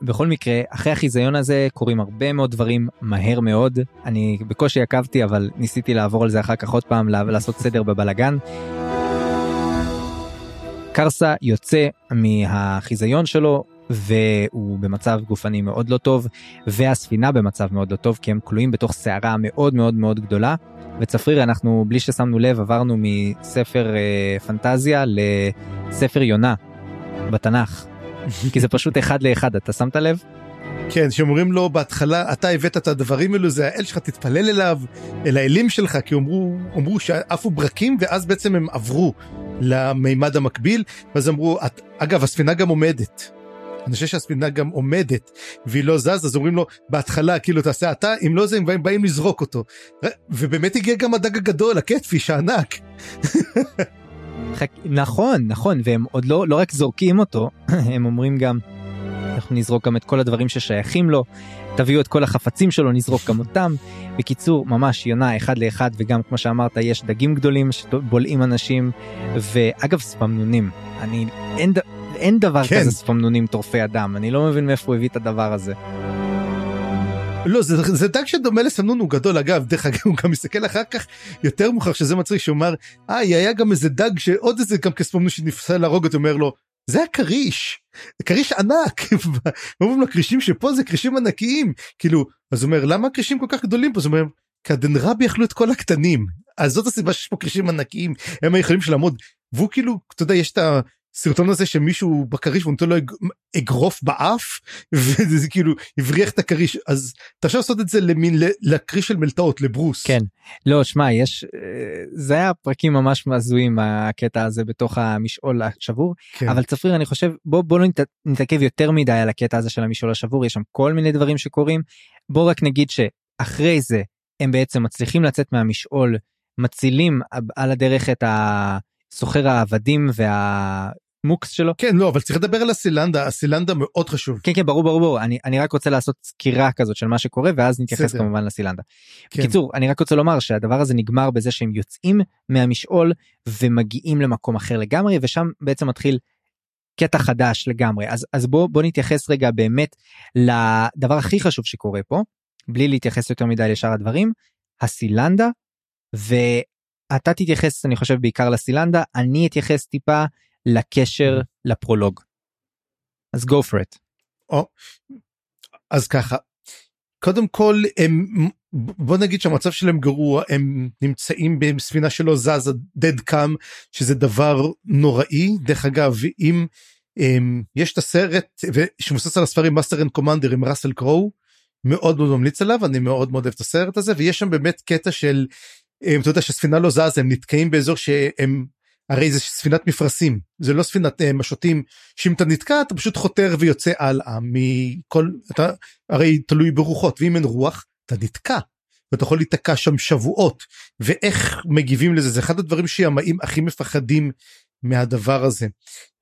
בכל מקרה אחרי החיזיון הזה קורים הרבה מאוד דברים מהר מאוד אני בקושי עקבתי אבל ניסיתי לעבור על זה אחר כך עוד פעם לעשות סדר בבלגן. קרסה יוצא מהחיזיון שלו והוא במצב גופני מאוד לא טוב, והספינה במצב מאוד לא טוב, כי הם כלואים בתוך סערה מאוד מאוד מאוד גדולה. וצפריר, אנחנו, בלי ששמנו לב, עברנו מספר אה, פנטזיה לספר יונה בתנ"ך. כי זה פשוט אחד לאחד, אתה שמת לב? כן, שאומרים לו בהתחלה, אתה הבאת את הדברים האלו, זה האל שלך, תתפלל אליו, אל האלים שלך, כי אמרו, אמרו שעפו ברקים, ואז בעצם הם עברו למימד המקביל, ואז אמרו, את, אגב, הספינה גם עומדת. אני חושב שהספינה גם עומדת והיא לא זז אז אומרים לו בהתחלה כאילו תעשה אתה אם לא זה הם באים לזרוק אותו ובאמת הגיע גם הדג הגדול הקטפיש הענק. נכון נכון והם עוד לא לא רק זורקים אותו הם אומרים גם אנחנו נזרוק גם את כל הדברים ששייכים לו תביאו את כל החפצים שלו נזרוק גם אותם בקיצור ממש יונה אחד לאחד וגם כמו שאמרת יש דגים גדולים שבולעים אנשים ואגב ספמנונים אני אין אין דבר כן. כזה ספמנונים טורפי אדם אני לא מבין מאיפה הוא הביא את הדבר הזה. לא זה, זה דג שדומה לסמנון הוא גדול. אגב דרך אגב הוא גם מסתכל אחר כך יותר מאוחר שזה מצחיק שאומר איי היה גם איזה דג שעוד איזה גם כספמנון שנפסל להרוג אותו. אומר לו זה הכריש. כריש ענק. אומרים לו כרישים שפה זה כרישים ענקיים. כאילו אז הוא אומר למה כרישים כל כך גדולים פה? אז הוא אומר כי הדנרבי יכלו את כל הקטנים. אז זאת הסיבה שיש פה כרישים ענקיים. הם היכולים של לעמוד והוא כאילו אתה יודע יש את הסרטון הזה שמישהו בכריש ונותן לו אגרוף באף וזה כאילו הבריח את הכריש אז אתה עכשיו לעשות את זה למין לכריש של מלטעות לברוס. כן לא שמע יש אה, זה היה פרקים ממש מזוהים הקטע הזה בתוך המשעול השבור כן. אבל צפריר אני חושב בוא בוא לא נתעכב יותר מדי על הקטע הזה של המשעול השבור יש שם כל מיני דברים שקורים בוא רק נגיד שאחרי זה הם בעצם מצליחים לצאת מהמשעול מצילים על הדרך את הסוחר העבדים וה... מוקס שלו. כן לא אבל צריך לדבר על הסילנדה הסילנדה מאוד חשוב. כן כן ברור ברור ברור אני אני רק רוצה לעשות סקירה כזאת של מה שקורה ואז נתייחס סדר. כמובן לסילנדה. כן. בקיצור אני רק רוצה לומר שהדבר הזה נגמר בזה שהם יוצאים מהמשעול ומגיעים למקום אחר לגמרי ושם בעצם מתחיל קטע חדש לגמרי אז אז בוא בוא נתייחס רגע באמת לדבר הכי חשוב שקורה פה בלי להתייחס יותר מדי לשאר הדברים הסילנדה ואתה תתייחס אני חושב בעיקר לסילנדה אני אתייחס טיפה לקשר לפרולוג. אז go for it. או, אז ככה קודם כל הם בוא נגיד שהמצב שלהם גרוע הם נמצאים בספינה שלא זזה dead calm שזה דבר נוראי דרך אגב אם הם, יש את הסרט שמבוסס על הספרים Master and Commander עם ראסל קרואו מאוד מאוד ממליץ עליו אני מאוד מאוד אוהב את הסרט הזה ויש שם באמת קטע של אתה יודע שספינה לא זזה הם נתקעים באזור שהם הרי זה ספינת מפרשים זה לא ספינת uh, משוטים. שאם אתה נתקע אתה פשוט חותר ויוצא הלאה מכל אתה הרי תלוי ברוחות. ואם אין רוח אתה נתקע. ואתה יכול להיתקע שם שבועות. ואיך מגיבים לזה? זה אחד הדברים שימאים הכי מפחדים מהדבר הזה.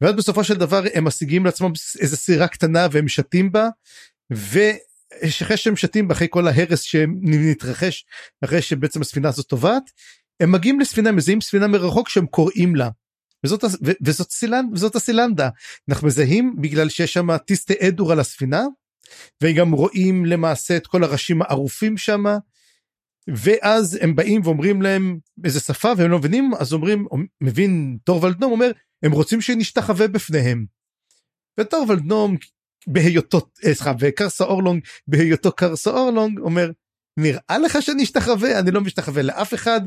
ואז בסופו של דבר הם משיגים לעצמם איזה סירה קטנה והם שתים בה. ואחרי שהם שתים בה אחרי כל ההרס שמתרחש אחרי שבעצם הספינה הזאת טובעת הם מגיעים לספינה מזהים ספינה מרחוק שהם קוראים לה. וזאת, ו, וזאת, סילנד, וזאת הסילנדה אנחנו מזהים בגלל שיש שם טיסטי אדור על הספינה וגם רואים למעשה את כל הראשים הערופים שם ואז הם באים ואומרים להם איזה שפה והם לא מבינים אז אומרים מבין תור ולדנום אומר הם רוצים שנשתחווה בפניהם. ותור ולדנום בהיותו אה, סליחה וקרסה אורלונג בהיותו קרסה אורלונג אומר נראה לך שאני אשתחווה אני לא משתחווה לאף אחד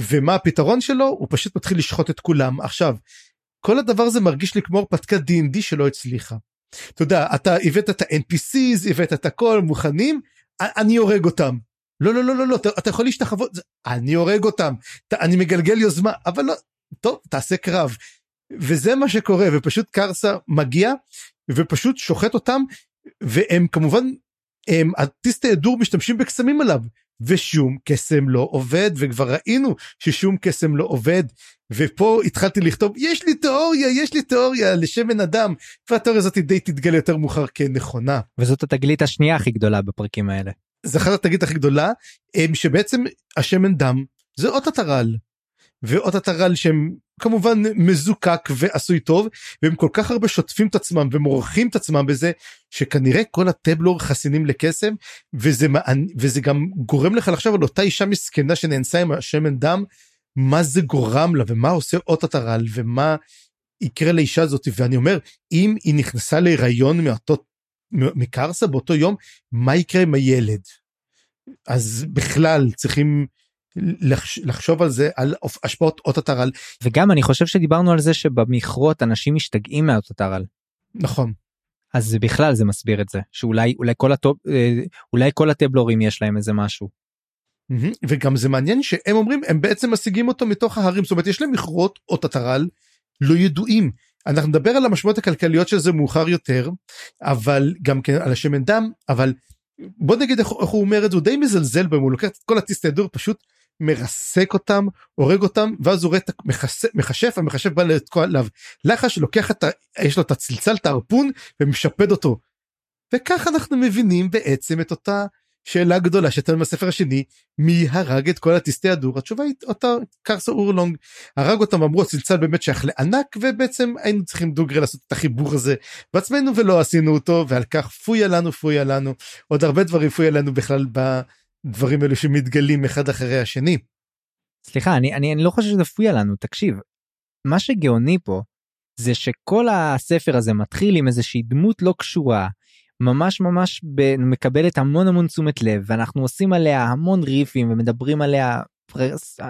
ומה הפתרון שלו הוא פשוט מתחיל לשחוט את כולם עכשיו כל הדבר הזה מרגיש לי כמו הרפתקה D&D שלא הצליחה. אתה יודע אתה הבאת את ה-NPCs הבאת את הכל מוכנים אני הורג אותם. לא לא לא לא לא אתה, יכול להשתחוות אני הורג אותם אתה, אני מגלגל יוזמה אבל לא טוב תעשה קרב. וזה מה שקורה ופשוט קרסה מגיע ופשוט שוחט אותם והם כמובן הם הטיסטי הדור משתמשים בקסמים עליו ושום קסם לא עובד וכבר ראינו ששום קסם לא עובד ופה התחלתי לכתוב יש לי תיאוריה יש לי תיאוריה לשמן אדם והתיאוריה הזאת די תתגלה יותר מאוחר כנכונה. וזאת התגלית השנייה הכי גדולה בפרקים האלה. אחת התגלית הכי גדולה שבעצם השמן דם זה אות הטרל ואות הטרל שהם כמובן מזוקק ועשוי טוב והם כל כך הרבה שוטפים את עצמם ומורחים את עצמם בזה שכנראה כל הטבלור חסינים לקסם וזה וזה גם גורם לך לחשוב על אותה אישה מסכנה שנאנסה עם השמן דם מה זה גורם לה ומה עושה אות הטרל ומה יקרה לאישה הזאת ואני אומר אם היא נכנסה להיריון מאותו מקרסה באותו יום מה יקרה עם הילד. אז בכלל צריכים לחשוב על זה על השפעות אות הטרל. וגם אני חושב שדיברנו על זה שבמכרות אנשים משתגעים מהאות הטרל. נכון. אז בכלל זה מסביר את זה שאולי אולי כל הטוב אה, אולי כל הטבלורים יש להם איזה משהו. וגם זה מעניין שהם אומרים הם בעצם משיגים אותו מתוך ההרים זאת אומרת יש להם מכרות אות הטרל לא ידועים אנחנו נדבר על המשמעויות הכלכליות של זה מאוחר יותר אבל גם כן על השמן דם אבל בוא נגיד איך, איך הוא אומר את זה הוא די מזלזל בהם הוא לוקח את כל הטיסט הדור פשוט מרסק אותם הורג אותם ואז הוא רואה את המכשף המכשף בא לתקוע עליו לחש לוקח את ה... יש לו את הצלצל את ההרפון ומשפד אותו. וכך אנחנו מבינים בעצם את אותה שאלה גדולה שהייתה בספר השני מי הרג את כל הטיסטי הדור התשובה היא אותה קרסו אורלונג הרג אותם אמרו הצלצל באמת שייך לענק ובעצם היינו צריכים דוגרי לעשות את החיבור הזה בעצמנו ולא עשינו אותו ועל כך פויה לנו פויה לנו עוד הרבה דברים פויה לנו בכלל בדברים האלו שמתגלים אחד אחרי השני. סליחה אני אני, אני לא חושב שזה פויה לנו תקשיב מה שגאוני פה זה שכל הספר הזה מתחיל עם איזושהי דמות לא קשורה ממש ממש מקבלת המון המון תשומת לב ואנחנו עושים עליה המון ריפים ומדברים עליה פרס,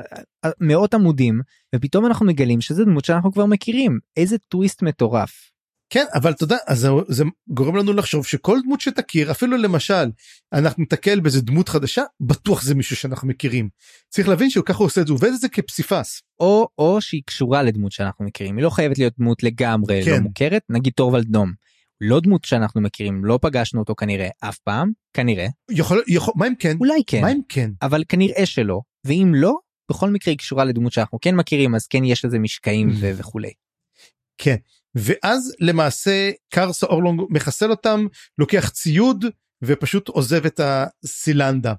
מאות עמודים ופתאום אנחנו מגלים שזה דמות שאנחנו כבר מכירים איזה טוויסט מטורף. כן אבל אתה יודע אז זה גורם לנו לחשוב שכל דמות שתכיר אפילו למשל אנחנו נתקל באיזה דמות חדשה בטוח זה מישהו שאנחנו מכירים. צריך להבין שהוא ככה עושה את זה עובד את זה כפסיפס. או או שהיא קשורה לדמות שאנחנו מכירים. היא לא חייבת להיות דמות לגמרי לא כן. לא מוכרת. נגיד טורוולד נום לא דמות שאנחנו מכירים לא פגשנו אותו כנראה אף פעם כנראה. יכול יכול מה אם כן? אולי כן. מה אם כן? אבל כנראה שלא. ואם לא בכל מקרה היא קשורה לדמות שאנחנו כן מכירים אז כן יש לזה משקעים ו- וכולי. כן ואז למעשה קרסה אורלונג מחסל אותם לוקח ציוד ופשוט עוזב את הסילנדה.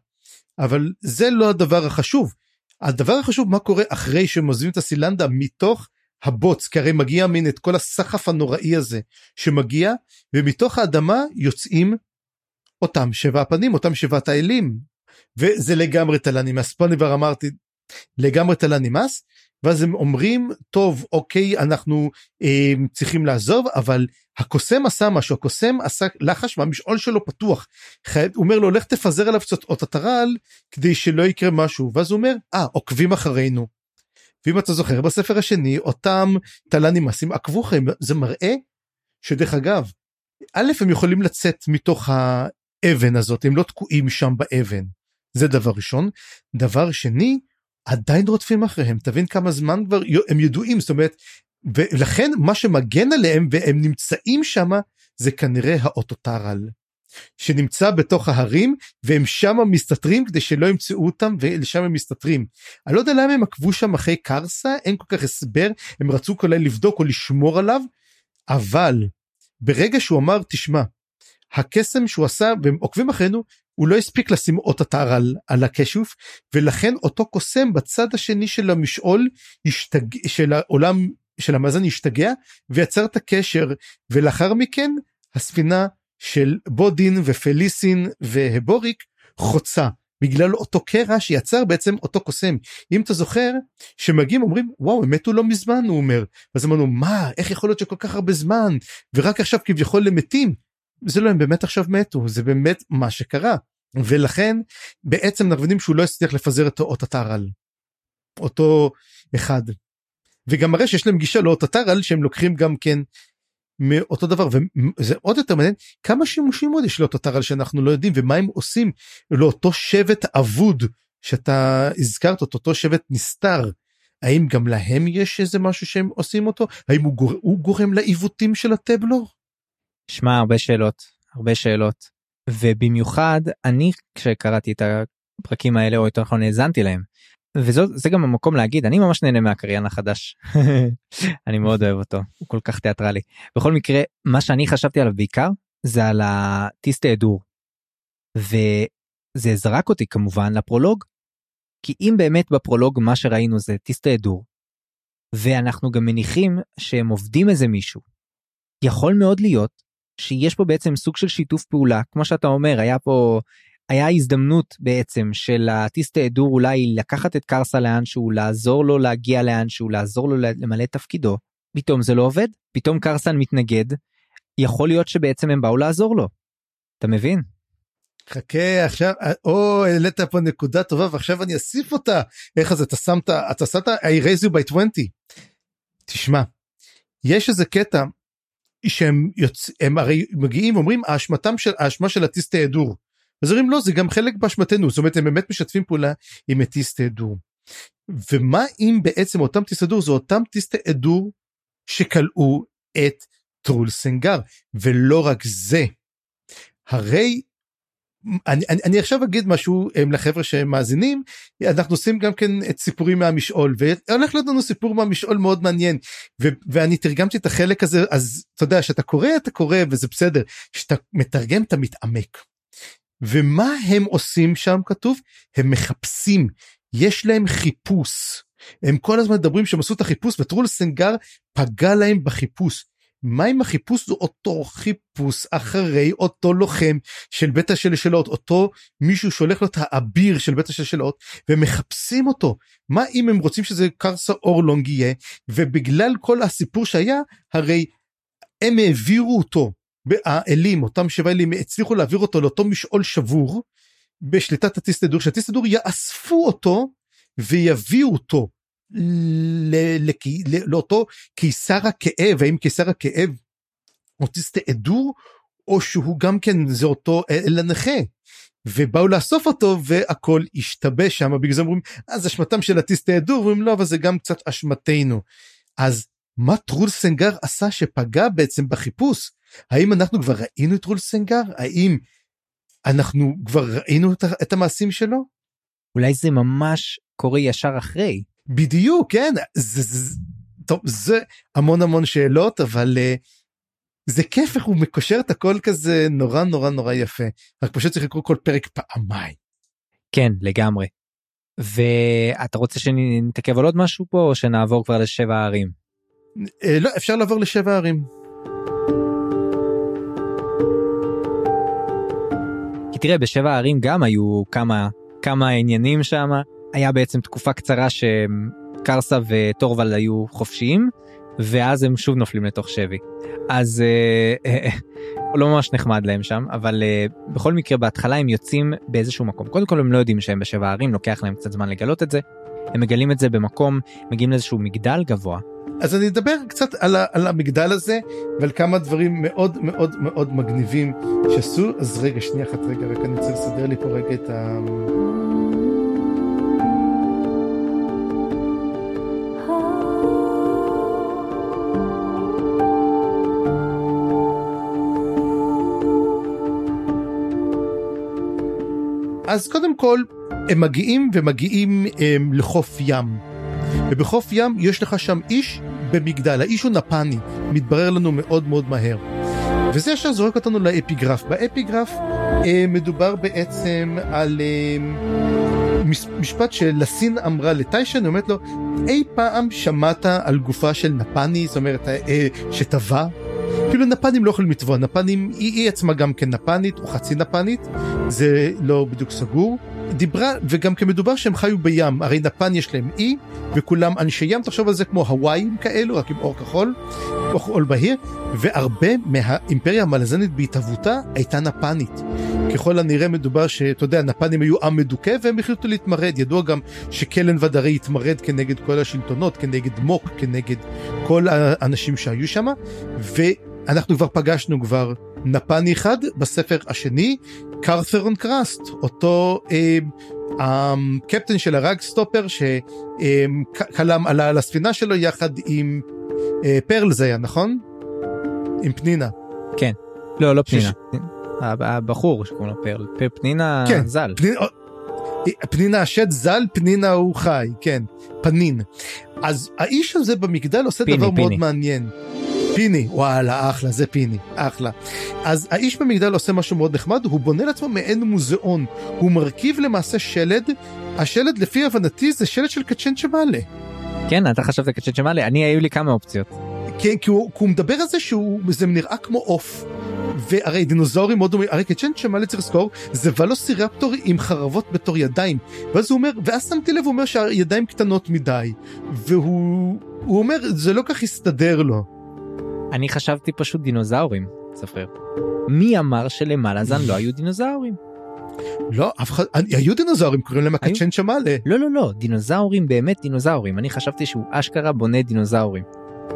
אבל זה לא הדבר החשוב. הדבר החשוב מה קורה אחרי שהם עוזבים את הסילנדה מתוך הבוץ? כי הרי מגיע מין את כל הסחף הנוראי הזה שמגיע ומתוך האדמה יוצאים אותם שבע הפנים אותם שבעת האלים. וזה לגמרי תלה נמאס פה אני כבר אמרתי לגמרי תלה נמאס ואז הם אומרים טוב אוקיי אנחנו אה, צריכים לעזוב אבל הקוסם עשה משהו הקוסם עשה לחש והמשעול שלו פתוח. הוא אומר לו לך תפזר עליו קצת אות הטרל כדי שלא יקרה משהו. ואז הוא אומר אה עוקבים אחרינו. ואם אתה זוכר בספר השני אותם תל"נימאסים עקבו אחריהם. זה מראה שדרך אגב א' הם יכולים לצאת מתוך האבן הזאת הם לא תקועים שם באבן. זה דבר ראשון. דבר שני עדיין רודפים אחריהם תבין כמה זמן כבר הם ידועים זאת אומרת ולכן מה שמגן עליהם והם נמצאים שם זה כנראה האוטוטרל. שנמצא בתוך ההרים והם שם מסתתרים כדי שלא ימצאו אותם ולשם הם מסתתרים. אני לא יודע למה הם עקבו שם אחרי קרסה אין כל כך הסבר הם רצו כולל לבדוק או לשמור עליו אבל ברגע שהוא אמר תשמע הקסם שהוא עשה והם עוקבים אחרינו הוא לא הספיק לשים אות אתר על, על הכשוף ולכן אותו קוסם בצד השני של המשעול השתג... של העולם של המאזן השתגע ויצר את הקשר ולאחר מכן הספינה של בודין ופליסין והבוריק חוצה בגלל אותו קרע שיצר בעצם אותו קוסם. אם אתה זוכר שמגיעים אומרים וואו הם מתו לא מזמן הוא אומר. אז אמרנו מה איך יכול להיות שכל כך הרבה זמן? ורק עכשיו כביכול למתים זה לא הם באמת עכשיו מתו זה באמת מה שקרה. ולכן בעצם אנחנו יודעים שהוא לא הצליח לפזר את האות הטרל אותו אחד. וגם מראה שיש להם גישה לאות הטרל שהם לוקחים גם כן מאותו דבר. וזה עוד יותר מעניין כמה שימושים עוד יש לאותו טרל שאנחנו לא יודעים ומה הם עושים לאותו שבט אבוד שאתה הזכרת אותו אותו שבט נסתר. האם גם להם יש איזה משהו שהם עושים אותו? האם הוא, גור... הוא גורם לעיוותים של הטבלור? שמע הרבה שאלות הרבה שאלות. ובמיוחד אני כשקראתי את הפרקים האלה או יותר נכון האזנתי להם. וזה גם המקום להגיד אני ממש נהנה מהקריין החדש. אני מאוד אוהב אותו הוא כל כך תיאטרלי. בכל מקרה מה שאני חשבתי עליו בעיקר זה על הטיסטי הדור. וזה זרק אותי כמובן לפרולוג כי אם באמת בפרולוג מה שראינו זה טיסטי הדור ואנחנו גם מניחים שהם עובדים איזה מישהו יכול מאוד להיות שיש פה בעצם סוג של שיתוף פעולה כמו שאתה אומר היה פה היה הזדמנות בעצם של הטיסט ההדור אולי לקחת את קרסה לאן שהוא לעזור לו להגיע לאן שהוא לעזור לו למלא תפקידו פתאום זה לא עובד, פתאום קרסן מתנגד, יכול להיות שבעצם הם באו לעזור לו. אתה מבין? חכה עכשיו או העלית פה נקודה טובה ועכשיו אני אוסיף אותה איך זה אתה שמת אתה שמת I raise you by 20. תשמע יש איזה קטע שהם יוצ... הם הרי מגיעים אומרים האשמתם של האשמה של אטיסטי הדור. אז אומרים לא זה גם חלק באשמתנו זאת אומרת הם באמת משתפים פעולה עם אטיסטי הדור. ומה אם בעצם אותם טיסטי הדור זה אותם טיסטי הדור שכלאו את טרול סנגר ולא רק זה. הרי אני, אני, אני עכשיו אגיד משהו הם, לחבר'ה שמאזינים אנחנו עושים גם כן את סיפורים מהמשעול והולך להיות לנו סיפור מהמשעול מאוד מעניין ו, ואני תרגמתי את החלק הזה אז אתה יודע שאתה קורא אתה קורא וזה בסדר שאתה מתרגם אתה מתעמק. ומה הם עושים שם כתוב? הם מחפשים. יש להם חיפוש. הם כל הזמן מדברים שהם עשו את החיפוש וטרול סנגר פגע להם בחיפוש מה אם החיפוש זה אותו חיפוש אחרי אותו לוחם של בית השלשלות אותו מישהו שהולך להיות האביר של בית השלשלות ומחפשים אותו? מה אם הם רוצים שזה קרסה אורלונג יהיה? ובגלל כל הסיפור שהיה הרי הם העבירו אותו האלים אותם שבע אלים הצליחו להעביר אותו לאותו משעול שבור בשליטת הטיסטדור שהטיסטדור יאספו אותו ויביאו אותו לאותו קיסר הכאב האם קיסר הכאב אוטיסט עדור או שהוא גם כן זה אותו אל הנכה ובאו לאסוף אותו והכל השתבש שם בגלל זה אומרים אז אשמתם של אטיסט עדור ואומרים לא אבל זה גם קצת אשמתנו אז מה טרול סנגר עשה שפגע בעצם בחיפוש? האם אנחנו כבר ראינו את טרול סנגר האם אנחנו כבר ראינו את המעשים שלו? אולי זה ממש קורה ישר אחרי בדיוק כן זה, זה טוב זה המון המון שאלות אבל uh, זה כיף איך הוא מקושר את הכל כזה נורא נורא נורא יפה רק פשוט צריך לקרוא כל פרק פעמיים. כן לגמרי. ואתה רוצה שנתעכב על עוד משהו פה או שנעבור כבר לשבע הערים? Uh, לא אפשר לעבור לשבע הערים. כי תראה בשבע הערים גם היו כמה כמה עניינים שם היה בעצם תקופה קצרה שקרסה וטורוול היו חופשיים ואז הם שוב נופלים לתוך שבי. אז אה, אה, לא ממש נחמד להם שם אבל אה, בכל מקרה בהתחלה הם יוצאים באיזשהו מקום קודם כל הם לא יודעים שהם בשבע ערים לוקח להם קצת זמן לגלות את זה. הם מגלים את זה במקום מגיעים לאיזשהו מגדל גבוה. אז אני אדבר קצת על, ה, על המגדל הזה ועל כמה דברים מאוד מאוד מאוד מגניבים שעשו אז רגע שנייה אחת רגע רק אני רוצה לסדר לי פה רגע את ה... אז קודם כל הם מגיעים ומגיעים הם, לחוף ים. ובחוף ים יש לך שם איש במגדל, האיש הוא נפני, מתברר לנו מאוד מאוד מהר. וזה ישר זורק אותנו לאפיגרף. באפיגרף אה, מדובר בעצם על אה, משפט שלסין אמרה לטיישן, היא אומרת לו, אי פעם שמעת על גופה של נפני, זאת אומרת, אה, שטבע? כאילו נפנים לא יכולים לטבוע, נפנים, היא, היא עצמה גם כן נפנית או חצי נפנית, זה לא בדיוק סגור. דיברה, וגם כמדובר שהם חיו בים, הרי נפן יש להם אי, וכולם אנשי ים, תחשוב על זה כמו הוואים כאלו, רק עם אור כחול, או חול בהיר, והרבה מהאימפריה המלזנית בהתהוותה הייתה נפנית. ככל הנראה מדובר שאתה יודע, נפנים היו עם מדוכא והם החליטו להתמרד, ידוע גם שקלן ודרי התמרד כנגד כל השלטונות, כנגד מוק, כנגד כל האנשים שהיו שם, ואנחנו כבר פגשנו כבר נפני אחד בספר השני, קרת'רון קראסט, אותו אה, הקפטן של הרג סטופר שכלם עלה על הספינה שלו יחד עם אה, פרל זה היה נכון? עם פנינה. כן. לא לא פנינה. שש... הבחור שקוראים לו פרל. פר פנינה כן, ז"ל. פנינה, פנינה השד ז"ל פנינה הוא חי כן פנין. אז האיש הזה במגדל עושה פיני, דבר פיני. מאוד מעניין. פיני וואלה אחלה זה פיני אחלה אז האיש במגדל עושה משהו מאוד נחמד הוא בונה לעצמו מעין מוזיאון הוא מרכיב למעשה שלד השלד לפי הבנתי זה שלד של קצ'ן צ'מאלה. כן אתה חשבת קצ'ן צ'מאלה אני היו לי כמה אופציות. כן כי הוא, כי הוא מדבר על זה שהוא זה נראה כמו עוף והרי דינוזאורים מאוד דומים, הרי קצ'ן שמע צריך לזכור, זה ולוסירפטור עם חרבות בתור ידיים. ואז הוא אומר, ואז שמתי לב, הוא אומר שהידיים קטנות מדי. והוא הוא אומר, זה לא כך הסתדר לו. אני חשבתי פשוט דינוזאורים, ספר. מי אמר שלמעלה זן לא היו דינוזאורים? לא, אף אחד, היו דינוזאורים, קוראים להם הקצ'ן שמאלה. לא, לא, לא, דינוזאורים באמת דינוזאורים. אני חשבתי שהוא אשכרה בונה דינוזאורים.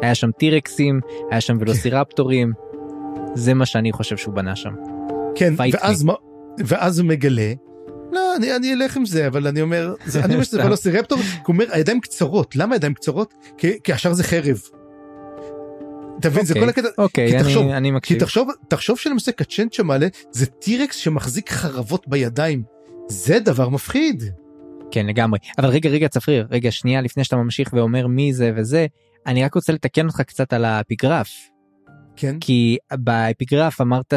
היה שם טירקסים, היה שם ולוסירפטורים. זה מה שאני חושב שהוא בנה שם. כן, ואז, מה, ואז הוא מגלה, לא, אני, אני אלך עם זה, אבל אני אומר, זה, אני אומר שזה ולוסירפטור, הוא אומר, הידיים קצרות, למה הידיים קצרות? כי, כי השאר זה חרב. אתה מבין, זה כל אוקיי, הקטע, אוקיי, אני, מקשיב. כי תחשוב, תחשוב שלמעשה קצ'נט שמעלה, זה טירקס שמחזיק חרבות בידיים. זה דבר מפחיד. כן לגמרי אבל רגע רגע צפריר רגע שנייה לפני שאתה ממשיך ואומר מי זה וזה אני רק רוצה לתקן אותך קצת על האפיגרף. כן. כי באפיגרף אמרת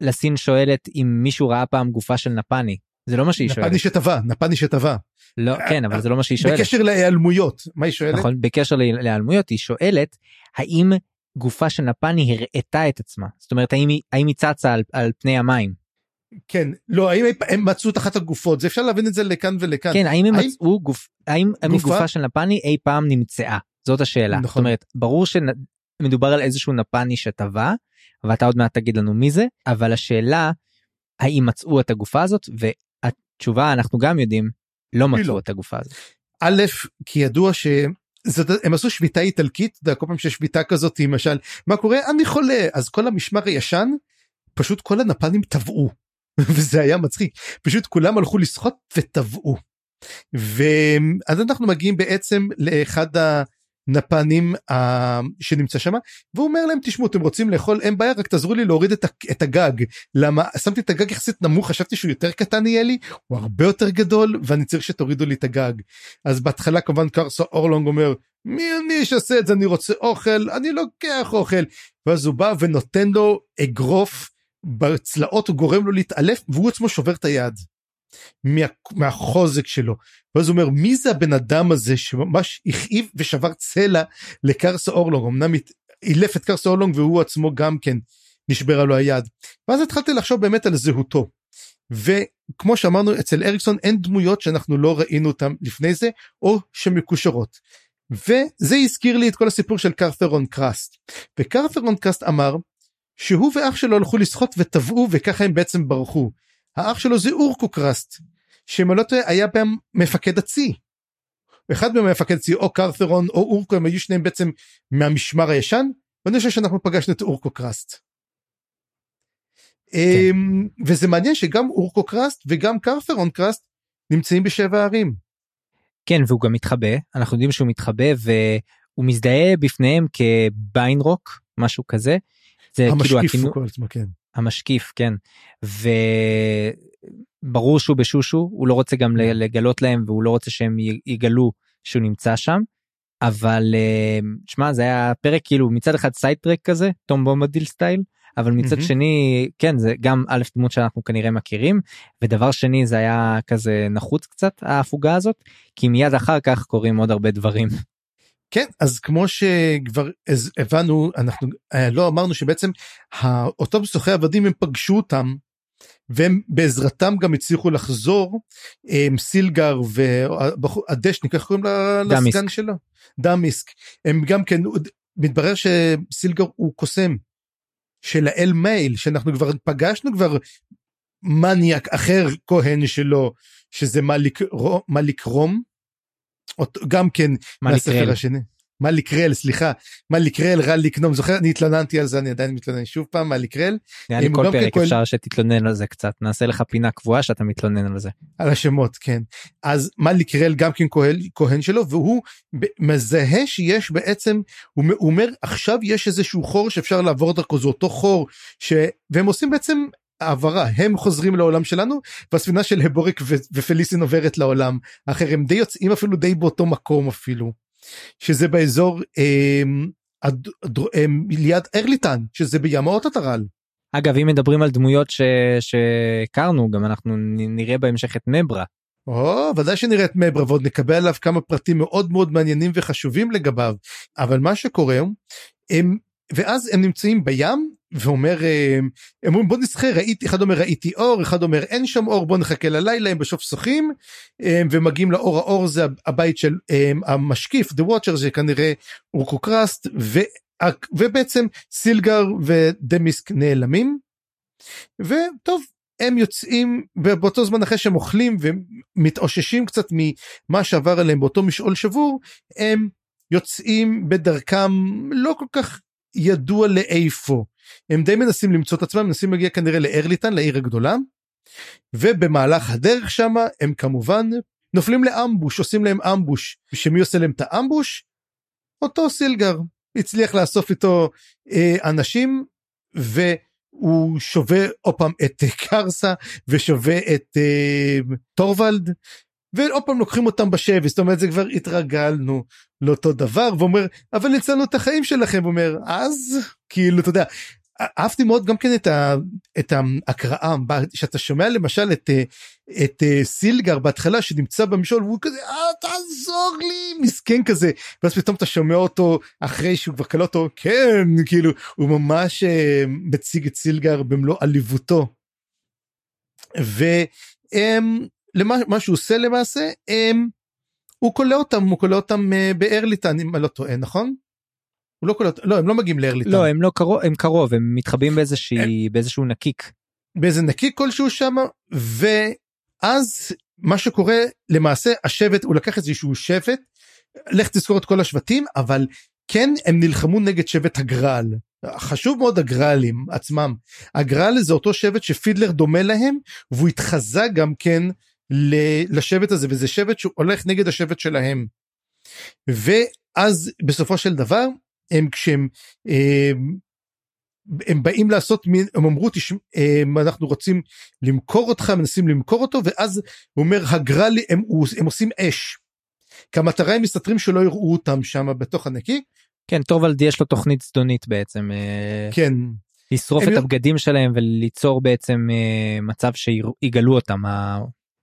שלסין שואלת אם מישהו ראה פעם גופה של נפני. זה לא מה שהיא שואלת. נפני שטבע, נפני שטבע. לא, כן, אבל זה לא מה שהיא שואלת. בקשר להיעלמויות, מה היא שואלת? נכון, בקשר להיעלמויות היא שואלת האם גופה של נפני הראתה את עצמה. זאת אומרת, האם היא, האם היא צצה על, על פני המים. כן, לא, האם הם מצאו את אחת הגופות, זה אפשר להבין את זה לכאן ולכאן. כן, האם הם האם... מצאו גוף, האם גופה? גופה של נפני אי פעם נמצאה? זאת השאלה. נכון. זאת אומרת, ברור שמדובר על איזשהו נפני שטבע, ואתה עוד מעט תגיד לנו מי זה, אבל השאלה, האם מצאו את הגופה הזאת, והתשובה אנחנו גם יודעים, לא מצאו לא. את הגופה הזאת. א', כי ידוע ש... זאת, הם עשו שביתה איטלקית, אתה יודע, כל פעם שיש שביתה כזאת, למשל, מה קורה? אני חולה, אז כל המשמר הישן, פשוט כל הנפנים טבעו. וזה היה מצחיק, פשוט כולם הלכו לשחות וטבעו. ואז אנחנו מגיעים בעצם לאחד הנפנים uh, שנמצא שם והוא אומר להם תשמעו אתם רוצים לאכול אין בעיה רק תעזרו לי להוריד את הגג. למה שמתי את הגג יחסית נמוך חשבתי שהוא יותר קטן יהיה לי הוא הרבה יותר גדול ואני צריך שתורידו לי את הגג. אז בהתחלה כמובן קרסו אורלונג אומר מי אני שעושה את זה? אני רוצה אוכל אני לוקח אוכל. ואז הוא בא ונותן לו אגרוף בצלעות הוא גורם לו להתעלף והוא עצמו שובר את היד. מה, מהחוזק שלו. ואז הוא אומר מי זה הבן אדם הזה שממש הכאיב ושבר צלע לקרסה אורלונג אמנם אילף את קרסה אורלונג והוא עצמו גם כן נשברה לו היד. ואז התחלתי לחשוב באמת על זהותו. וכמו שאמרנו אצל אריקסון אין דמויות שאנחנו לא ראינו אותם לפני זה או שמקושרות. וזה הזכיר לי את כל הסיפור של קרת'רון קראסט. וקרת'רון קראסט אמר שהוא ואח שלו הלכו לשחות וטבעו וככה הם בעצם ברחו. האח שלו זה אורקו קרסט, שאם אני לא טועה היה בהם מפקד הצי. אחד מהם מפקד צי או קרת'רון או אורקו הם היו שניהם בעצם מהמשמר הישן ואני חושב שאנחנו פגשנו את אורקו קרסט. כן. אמ, וזה מעניין שגם אורקו קרסט וגם קרת'רון קרסט נמצאים בשבע ערים. כן והוא גם מתחבא אנחנו יודעים שהוא מתחבא והוא מזדהה בפניהם כביינרוק משהו כזה זה כאילו המשקיף כאילו הכינו... עצמו, כן. המשקיף כן וברור שהוא בשושו הוא לא רוצה גם כן. לגלות להם והוא לא רוצה שהם יגלו שהוא נמצא שם. אבל אה, שמע זה היה פרק כאילו מצד אחד side track כזה תום בומבדיל style אבל מצד mm-hmm. שני כן זה גם א' דמות שאנחנו כנראה מכירים ודבר שני זה היה כזה נחוץ קצת ההפוגה הזאת כי מיד אחר כך קורים עוד הרבה דברים. כן אז כמו שכבר הבנו אנחנו אה, לא אמרנו שבעצם אותם סוחרי עבדים הם פגשו אותם והם בעזרתם גם הצליחו לחזור עם סילגר והדשניק איך קוראים לסגן שלו? דמיסק הם גם כן מתברר שסילגר הוא קוסם של האל מייל שאנחנו כבר פגשנו כבר מניאק אחר כהן שלו שזה מליק רום גם כן מהספר השני. מה לקרל סליחה מה לקרל רע לקנום זוכר אני התלוננתי על זה אני עדיין מתלונן שוב פעם מה לקרל. נראה לי כל פרק כן אפשר שתתלונן על זה קצת נעשה לך פינה קבועה שאתה מתלונן על זה. על השמות כן אז מה לקרל גם כן כהן, כהן שלו והוא מזהה שיש בעצם הוא אומר עכשיו יש איזשהו חור שאפשר לעבור דרכו זה אותו חור ש... והם עושים בעצם העברה הם חוזרים לעולם שלנו והספינה של הבוריק ופליסין עוברת לעולם אחר הם די יוצאים אפילו די באותו מקום אפילו שזה באזור אה, הד, אה, ליד ארליטן שזה בים האוטוטרל. אגב אם מדברים על דמויות ש... שהכרנו גם אנחנו נראה בהמשך את מברה. או ודאי שנראה את מברה ועוד נקבל עליו כמה פרטים מאוד מאוד מעניינים וחשובים לגביו אבל מה שקורה הם ואז הם נמצאים בים ואומר הם אומרים בוא נשחה ראיתי אחד אומר ראיתי אור אחד אומר אין שם אור בוא נחכה ללילה הם בסוף שוחים ומגיעים לאור האור זה הבית של המשקיף the watcher זה כנראה אורקוקרסט ובעצם סילגר ודמיסק נעלמים. וטוב הם יוצאים ובאותו זמן אחרי שהם אוכלים ומתאוששים קצת ממה שעבר עליהם באותו משעול שבור הם יוצאים בדרכם לא כל כך ידוע לאיפה הם די מנסים למצוא את עצמם מנסים להגיע כנראה לארליטן לעיר הגדולה ובמהלך הדרך שם הם כמובן נופלים לאמבוש עושים להם אמבוש. שמי עושה להם את האמבוש? אותו סילגר. הצליח לאסוף איתו אה, אנשים והוא שובה עוד פעם את קרסה ושובה את אה, טורוולד ועוד פעם לוקחים אותם בשבי. זאת אומרת זה כבר התרגלנו לאותו דבר ואומר אבל הצלנו את החיים שלכם. אומר אז? כאילו אתה יודע אהבתי מאוד גם כן את, ה, את ההקראה שאתה שומע למשל את, את סילגר בהתחלה שנמצא במשול והוא כזה אה תעזור לי מסכן כזה ואז פתאום אתה שומע אותו אחרי שהוא כבר קלט אותו כן כאילו הוא ממש אה, מציג את סילגר במלוא עליבותו. ומה שהוא עושה למעשה הם, הוא כולא אותם הוא כולא אותם אה, בארליטן אם אני לא טועה נכון? הוא לא קולט, לא הם לא מגיעים לארליטן. לא הם לא קרוב הם קרוב הם מתחבאים באיזושהי באיזשהו נקיק. באיזה נקיק כלשהו שם ואז מה שקורה למעשה השבט הוא לקח איזשהו שבט לך תזכור את כל השבטים אבל כן הם נלחמו נגד שבט הגרל חשוב מאוד הגרלים עצמם הגרל זה אותו שבט שפידלר דומה להם והוא התחזה גם כן לשבט הזה וזה שבט שהולך נגד השבט שלהם. ואז בסופו של דבר הם כשהם הם, הם באים לעשות מין הם אמרו תשמע אנחנו רוצים למכור אותך מנסים למכור אותו ואז הוא אומר הגרלי הם, הם עושים אש. כי המטרה הם מסתתרים שלא יראו אותם שם בתוך הנקי. כן טורבלד יש לו תוכנית זדונית בעצם. אה, כן. לשרוף את הבגדים שלהם וליצור בעצם אה, מצב שיגלו אותם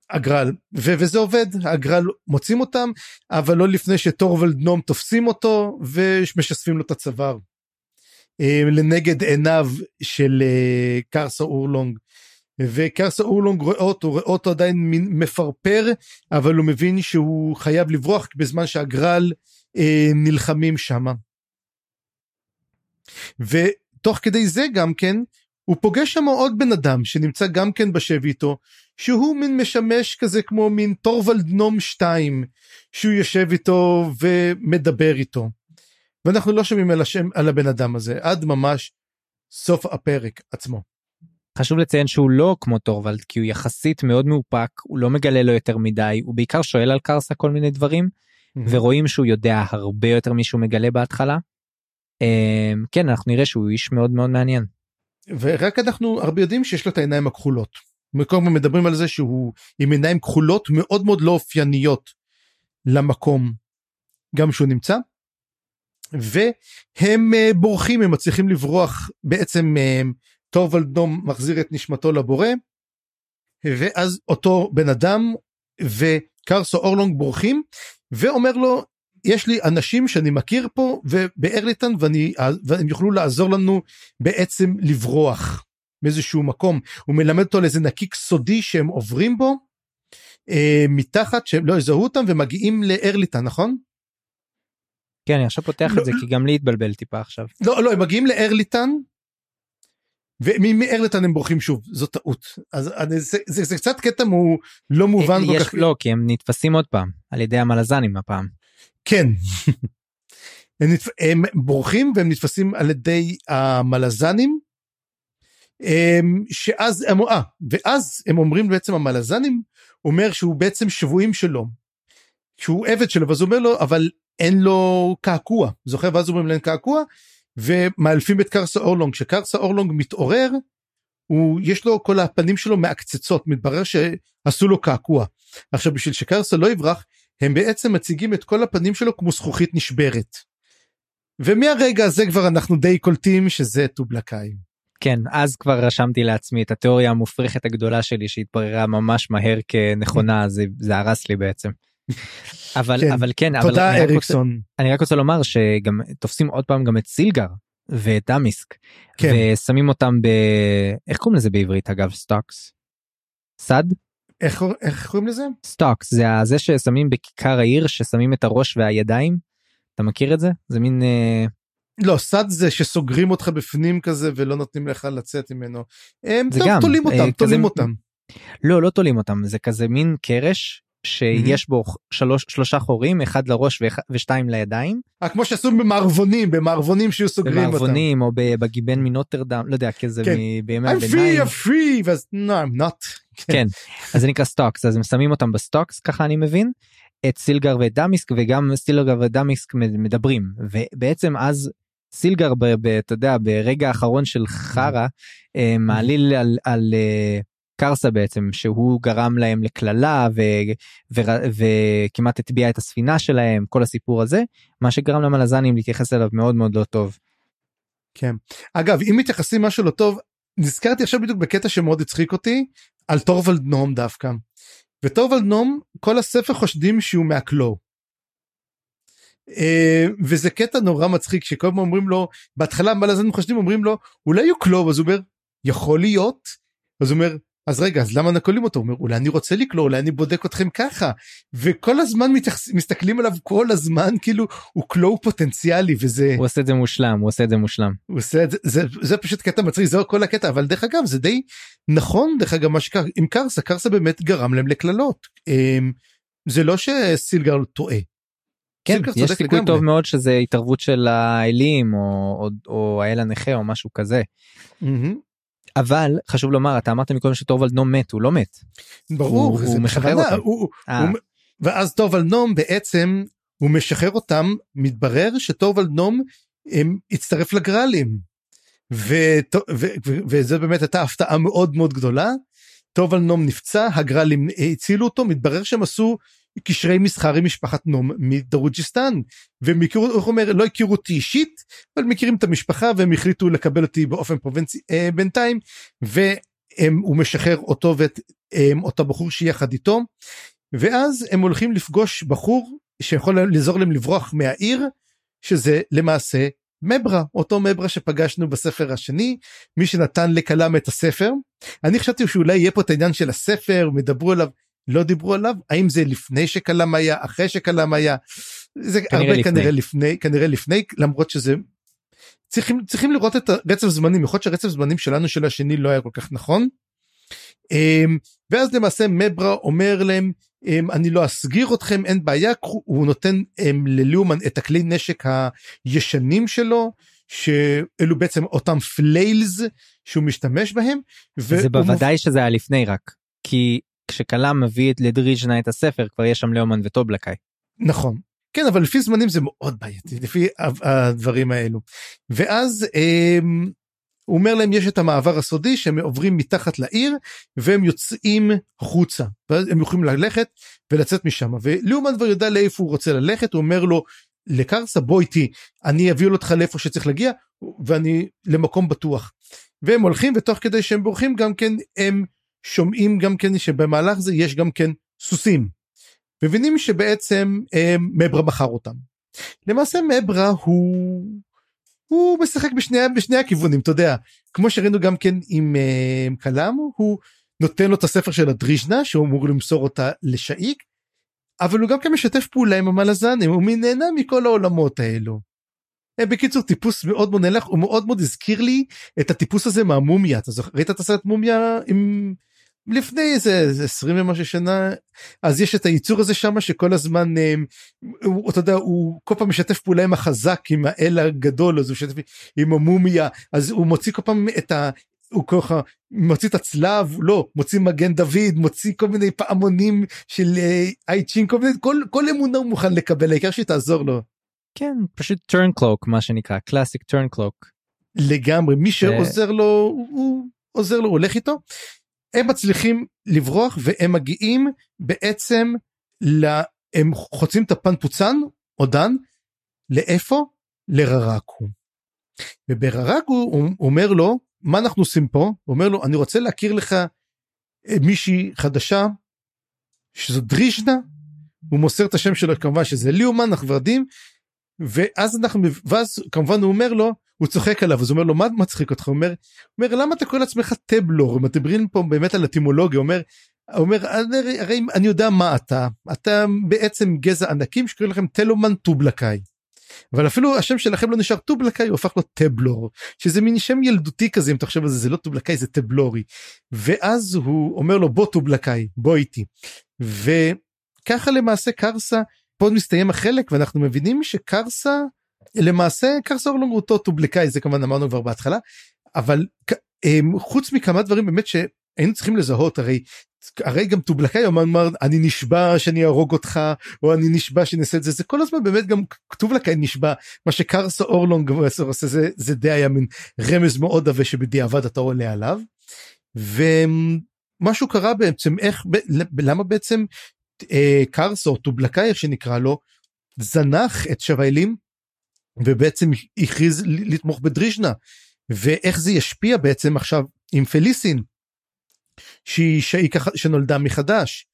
הגרל ו- וזה עובד הגרל מוצאים אותם אבל לא לפני שטורוולד נום תופסים אותו ומשספים לו את הצוואר. אה, לנגד עיניו של אה, קרסה אורלונג וקרסה אורלונג רואה אותו רואה אותו עדיין מפרפר אבל הוא מבין שהוא חייב לברוח בזמן שהגרל אה, נלחמים שמה. ותוך כדי זה גם כן הוא פוגש שם עוד בן אדם שנמצא גם כן בשבי איתו שהוא מין משמש כזה כמו מין טורוולד נום 2 שהוא יושב איתו ומדבר איתו. ואנחנו לא שומעים על השם על הבן אדם הזה עד ממש סוף הפרק עצמו. חשוב לציין שהוא לא כמו טורוולד כי הוא יחסית מאוד מאופק הוא לא מגלה לו יותר מדי הוא בעיקר שואל על קרסה כל מיני דברים mm-hmm. ורואים שהוא יודע הרבה יותר משהוא מגלה בהתחלה. אמ, כן אנחנו נראה שהוא איש מאוד מאוד מעניין. ורק אנחנו הרבה יודעים שיש לו את העיניים הכחולות. הזמן מדברים על זה שהוא עם עיניים כחולות מאוד מאוד לא אופייניות למקום גם שהוא נמצא. והם uh, בורחים הם מצליחים לברוח בעצם uh, נום מחזיר את נשמתו לבורא ואז אותו בן אדם וקרסו אורלונג בורחים ואומר לו יש לי אנשים שאני מכיר פה ובארליטן ואני והם יוכלו לעזור לנו בעצם לברוח באיזשהו מקום הוא מלמד אותו על איזה נקיק סודי שהם עוברים בו אה, מתחת שהם לא יזהו אותם ומגיעים לארליטן נכון? כן אני עכשיו פותח לא, את זה כי גם לי התבלבל טיפה עכשיו. לא לא הם מגיעים לארליטן ומארליטן הם בורחים שוב זו טעות אז אני, זה, זה, זה קצת קטע הוא לא מובן כל כך לא כי הם נתפסים עוד פעם על ידי המלזנים הפעם. כן. הם, נתפ... הם בורחים והם נתפסים על ידי המלזנים שאז הם, 아, ואז הם אומרים בעצם המלזנים אומר שהוא בעצם שבויים שלו. שהוא עבד שלו ואז הוא אומר לו אבל אין לו קעקוע זוכר ואז אומרים להם קעקוע ומאלפים את קרסה אורלונג כשקרסה אורלונג מתעורר הוא יש לו כל הפנים שלו מעקצצות מתברר שעשו לו קעקוע עכשיו בשביל שקרסה לא יברח הם בעצם מציגים את כל הפנים שלו כמו זכוכית נשברת. ומהרגע הזה כבר אנחנו די קולטים שזה טובלקאי. כן אז כבר רשמתי לעצמי את התיאוריה המופרכת הגדולה שלי שהתבררה ממש מהר כנכונה זה זה הרס לי בעצם. אבל כן, אבל כן תודה אבל אריקסון אני רק, רוצה, אני רק רוצה לומר שגם תופסים עוד פעם גם את סילגר ודמיסק כן. ושמים אותם ב... איך קוראים לזה בעברית אגב stocks? סד? איך, איך קוראים לזה? stocks זה זה ששמים בכיכר העיר ששמים את הראש והידיים. אתה מכיר את זה? זה מין... אה... לא סד זה שסוגרים אותך בפנים כזה ולא נותנים לך לצאת ממנו. הם טוב, גם, תולים אותם, אה, תולים כזה... אותם. לא לא תולים אותם זה כזה מין קרש שיש בו שלוש שלושה חורים אחד לראש ושתיים לידיים. אה, כמו שעשו במערבונים במערבונים שהיו סוגרים אותם. במערבונים או בגיבן מנוטרדם לא יודע כזה כן. בימי הביניים. I'm free, I'm free, ואז no I'm not. כן אז זה נקרא stocks אז הם שמים אותם ב stocks ככה אני מבין. את סילגר ואת דמיסק וגם סילגר ודמיסק מדברים ובעצם אז סילגר אתה יודע ברגע האחרון של חרא אה, מעליל על, על אה, קרסה בעצם שהוא גרם להם לקללה וכמעט הטביע את הספינה שלהם כל הסיפור הזה מה שגרם למלזנים להתייחס אליו מאוד מאוד לא טוב. כן אגב אם מתייחסים משהו לא טוב נזכרתי עכשיו בדיוק בקטע שמאוד הצחיק אותי על טורוולד נום דווקא. וטורוולד נום כל הספר חושדים שהוא מהקלו. Uh, וזה קטע נורא מצחיק שכל הזמן אומרים לו בהתחלה מלזנים חושדים אומרים לו אולי הוא קלו אז הוא אומר יכול להיות. אז הוא אומר אז רגע אז למה נקולים אותו? הוא אומר אולי אני רוצה לקלוא אולי אני בודק אתכם ככה. וכל הזמן מתייחס, מסתכלים עליו כל הזמן כאילו הוא קלואו פוטנציאלי וזה הוא עושה את זה מושלם הוא עושה את זה מושלם. הוא עושה את זה זה, זה פשוט קטע מצחיק זה כל הקטע אבל דרך אגב זה די נכון דרך אגב מה שקרה עם קרסה קרסה באמת גרם להם לקללות. אמ, זה לא שסילגר טועה. כן, יש סיכוי טוב מאוד שזה התערבות של האלים או, או, או האל הנכה או משהו כזה. אבל חשוב לומר אתה אמרת מקודם שטורבלד נום מת הוא לא מת. ברור הוא, הוא משחרר אותם. הוא, הוא, ואז טורבלד נום בעצם הוא משחרר אותם מתברר שטורבלד נום הם, הצטרף לגרלים. ו, ו, ו, וזה באמת הייתה הפתעה מאוד מאוד גדולה. טורבלד נום נפצע הגרלים הצילו אותו מתברר שהם עשו קשרי מסחר עם משפחת נום מדרוג'יסטן. והם הכירו, איך אומר, לא הכירו אותי אישית, אבל מכירים את המשפחה והם החליטו לקבל אותי באופן פרובנצי אה, בינתיים, והוא משחרר אותו ואת אה, אותו בחור שיחד איתו, ואז הם הולכים לפגוש בחור שיכול לעזור להם לברוח מהעיר, שזה למעשה מברה, אותו מברה שפגשנו בספר השני, מי שנתן לקלם את הספר. אני חשבתי שאולי יהיה פה את העניין של הספר, מדברו עליו, לא דיברו עליו האם זה לפני שקלם היה אחרי שקלם היה זה הרבה לפני. כנראה לפני כנראה לפני למרות שזה צריכים צריכים לראות את הרצף זמנים יכול להיות שהרצף זמנים שלנו של השני לא היה כל כך נכון. אמ, ואז למעשה מברה אומר להם אמ, אני לא אסגיר אתכם אין בעיה הוא נותן אמ, לליאומן את הכלי נשק הישנים שלו שאלו בעצם אותם פליילס שהוא משתמש בהם. זה בוודאי מופ... שזה היה לפני רק כי כשקלאם מביא את לדריז'נה את הספר כבר יש שם לאומן וטובלקאי. נכון. כן אבל לפי זמנים זה מאוד בעייתי לפי הדברים האלו. ואז הם, הוא אומר להם יש את המעבר הסודי שהם עוברים מתחת לעיר והם יוצאים חוצה. ואז הם יכולים ללכת ולצאת משם. ולאומן כבר יודע לאיפה הוא רוצה ללכת הוא אומר לו לקרסה בוא איתי. אני אביא אותך לאיפה שצריך להגיע ואני למקום בטוח. והם הולכים ותוך כדי שהם בורחים גם כן הם שומעים גם כן שבמהלך זה יש גם כן סוסים. מבינים שבעצם אה, מברה מכר אותם. למעשה מברה הוא הוא משחק בשני, בשני הכיוונים אתה יודע כמו שראינו גם כן עם אה, קלאם הוא נותן לו את הספר של הדריז'נה שהוא אמור למסור אותה לשאיק אבל הוא גם כן משתף פעולה עם המלזנים הוא נהנה מכל העולמות האלו. אה, בקיצור טיפוס מאוד מאוד נלך הוא מאוד מאוד הזכיר לי את הטיפוס הזה מהמומיה אתה זוכר ראית את הסרט מומיה עם לפני איזה 20 ומשהו שנה אז יש את הייצור הזה שם שכל הזמן אה, הוא, אתה יודע הוא כל פעם משתף פעולה עם החזק עם האל הגדול אז הוא משתף עם המומיה אז הוא מוציא כל פעם את ה... הוא ככה מוציא את הצלב לא מוציא מגן דוד מוציא כל מיני פעמונים של אה, כל מיני כל כל אמונה הוא מוכן לקבל העיקר שתעזור לו. כן פשוט turn cloak מה שנקרא קלאסיק turn cloak. לגמרי מי שעוזר לו הוא עוזר לו הוא הולך איתו הם מצליחים לברוח והם מגיעים בעצם ל... הם חוצים את הפנפוצן או דן לאיפה? לררקו. ובררקו הוא אומר לו מה אנחנו עושים פה? הוא אומר לו אני רוצה להכיר לך אה, מישהי חדשה שזו דריז'נה הוא מוסר את השם שלו כמובן שזה ליאומן אנחנו יודעים ואז אנחנו ואז כמובן הוא אומר לו הוא צוחק עליו אז הוא אומר לו מה מצחיק אותך? הוא אומר, אומר למה אתה קורא לעצמך טבלור? מדברים פה באמת על הטימולוגיה אומר אומר הרי, הרי אני יודע מה אתה אתה בעצם גזע ענקים שקוראים לכם טלומן טובלקאי. אבל אפילו השם שלכם לא נשאר טובלקאי הוא הפך לו טבלור שזה מין שם ילדותי כזה אם אתה חושב על זה זה לא טובלקאי זה טבלורי. ואז הוא אומר לו בוא טובלקאי בוא איתי. וככה למעשה קרסה פה מסתיים החלק ואנחנו מבינים שקרסה למעשה קרסה אורלונג הוא אותו טובלקאי זה כמובן אמרנו כבר בהתחלה אבל אמ, חוץ מכמה דברים באמת שהיינו צריכים לזהות הרי הרי גם טובלקאי אמר אני נשבע שאני אהרוג אותך או אני נשבע שאני אעשה את זה זה כל הזמן באמת גם טובלקאי נשבע מה שקרסה אורלונג עושה זה זה די היה מין רמז מאוד עבה שבדיעבד אתה עולה עליו. ומשהו קרה בעצם איך למה בעצם אה, קרסה או טובלקאי איך שנקרא לו זנח את שביילים ובעצם הכריז לתמוך בדריז'נה ואיך זה ישפיע בעצם עכשיו עם פליסין שהיא, ככה שנולדה מחדש.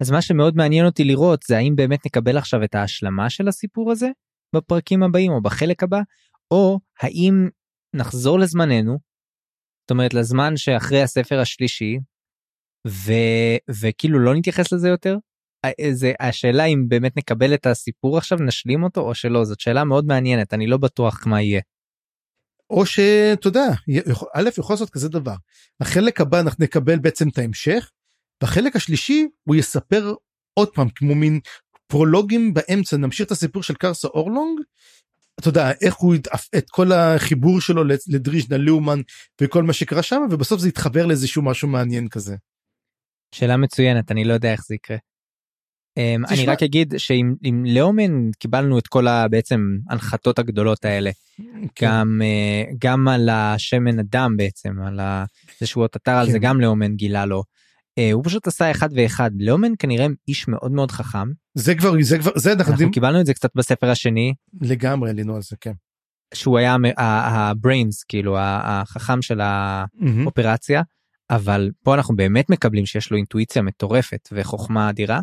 אז מה שמאוד מעניין אותי לראות זה האם באמת נקבל עכשיו את ההשלמה של הסיפור הזה בפרקים הבאים או בחלק הבא או האם נחזור לזמננו. זאת אומרת לזמן שאחרי הספר השלישי ו... וכאילו לא נתייחס לזה יותר. זה השאלה אם באמת נקבל את הסיפור עכשיו נשלים אותו או שלא זאת שאלה מאוד מעניינת אני לא בטוח מה יהיה. או שאתה יודע, א' יכול לעשות כזה דבר. החלק הבא אנחנו נקבל בעצם את ההמשך, בחלק השלישי הוא יספר עוד פעם כמו מין פרולוגים באמצע נמשיך את הסיפור של קרסה אורלונג. אתה יודע איך הוא את כל החיבור שלו לדריז'נה לאומן וכל מה שקרה שם ובסוף זה יתחבר לאיזשהו משהו מעניין כזה. שאלה מצוינת אני לא יודע איך זה יקרה. Um, אני רק אגיד שעם לאומן קיבלנו את כל הבעצם הנחתות הגדולות האלה כן. גם uh, גם על השמן אדם בעצם על זה שהוא תטר על זה כן. גם לאומן גילה לו. Uh, הוא פשוט עשה אחד ואחד לאומן כנראה איש מאוד מאוד חכם. זה כבר זה כבר זה אנחנו, קיבלנו את זה קצת בספר השני. לגמרי עלינו על זה כן. שהוא היה הבריינס כאילו החכם של האופרציה אבל פה אנחנו באמת מקבלים שיש לו אינטואיציה מטורפת וחוכמה אדירה.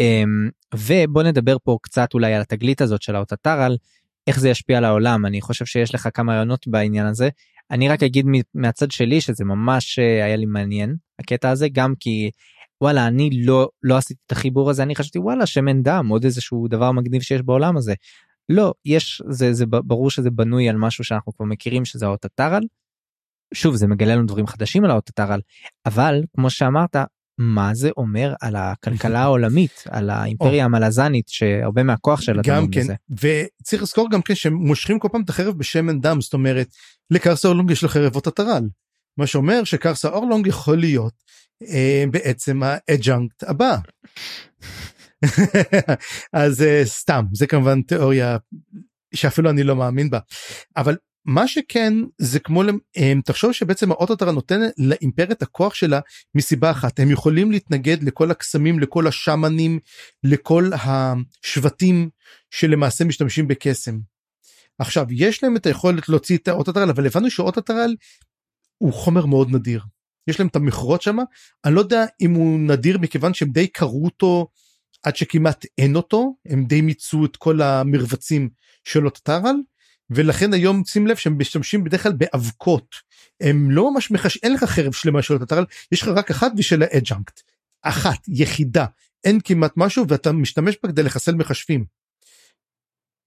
אמ, ובוא נדבר פה קצת אולי על התגלית הזאת של האוטטרל, איך זה ישפיע על העולם, אני חושב שיש לך כמה רעיונות בעניין הזה. אני רק אגיד מהצד שלי שזה ממש אה, היה לי מעניין הקטע הזה גם כי וואלה אני לא לא עשיתי את החיבור הזה אני חשבתי וואלה שמן דם עוד איזשהו דבר מגניב שיש בעולם הזה. לא יש זה זה ברור שזה בנוי על משהו שאנחנו כבר מכירים שזה האוטטרל. שוב זה מגלה לנו דברים חדשים על האוטטרל אבל כמו שאמרת מה זה אומר על הכלכלה העולמית על האימפריה המלזנית שהרבה מהכוח שלה גם כן בזה. וצריך לזכור גם כן שמושכים כל פעם את החרב בשמן דם זאת אומרת לקרסה אורלונג יש לו חרב אוטטרל מה שאומר שקרסה אורלונג יכול להיות אה, בעצם ה Adjunct הבא. אז אה, סתם זה כמובן תיאוריה שאפילו אני לא מאמין בה אבל מה שכן זה כמו הם תחשוב שבעצם האוטטרל נותן ל empress את הכוח שלה מסיבה אחת. הם יכולים להתנגד לכל הקסמים לכל השאמנים לכל השבטים שלמעשה משתמשים בקסם. עכשיו יש להם את היכולת להוציא את האוטוטרל אבל הבנו שאוטוטרל הוא חומר מאוד נדיר. יש להם את המכרות שם אני לא יודע אם הוא נדיר מכיוון שהם די קראו אותו עד שכמעט אין אותו. הם די מיצו את כל המרבצים של אוטוטרל ולכן היום שים לב שהם משתמשים בדרך כלל באבקות הם לא ממש מחש אין לך חרב שלמה של הטטרל יש לך רק אחת ושל ה Adjunct אחת יחידה אין כמעט משהו ואתה משתמש בה כדי לחסל מכשפים.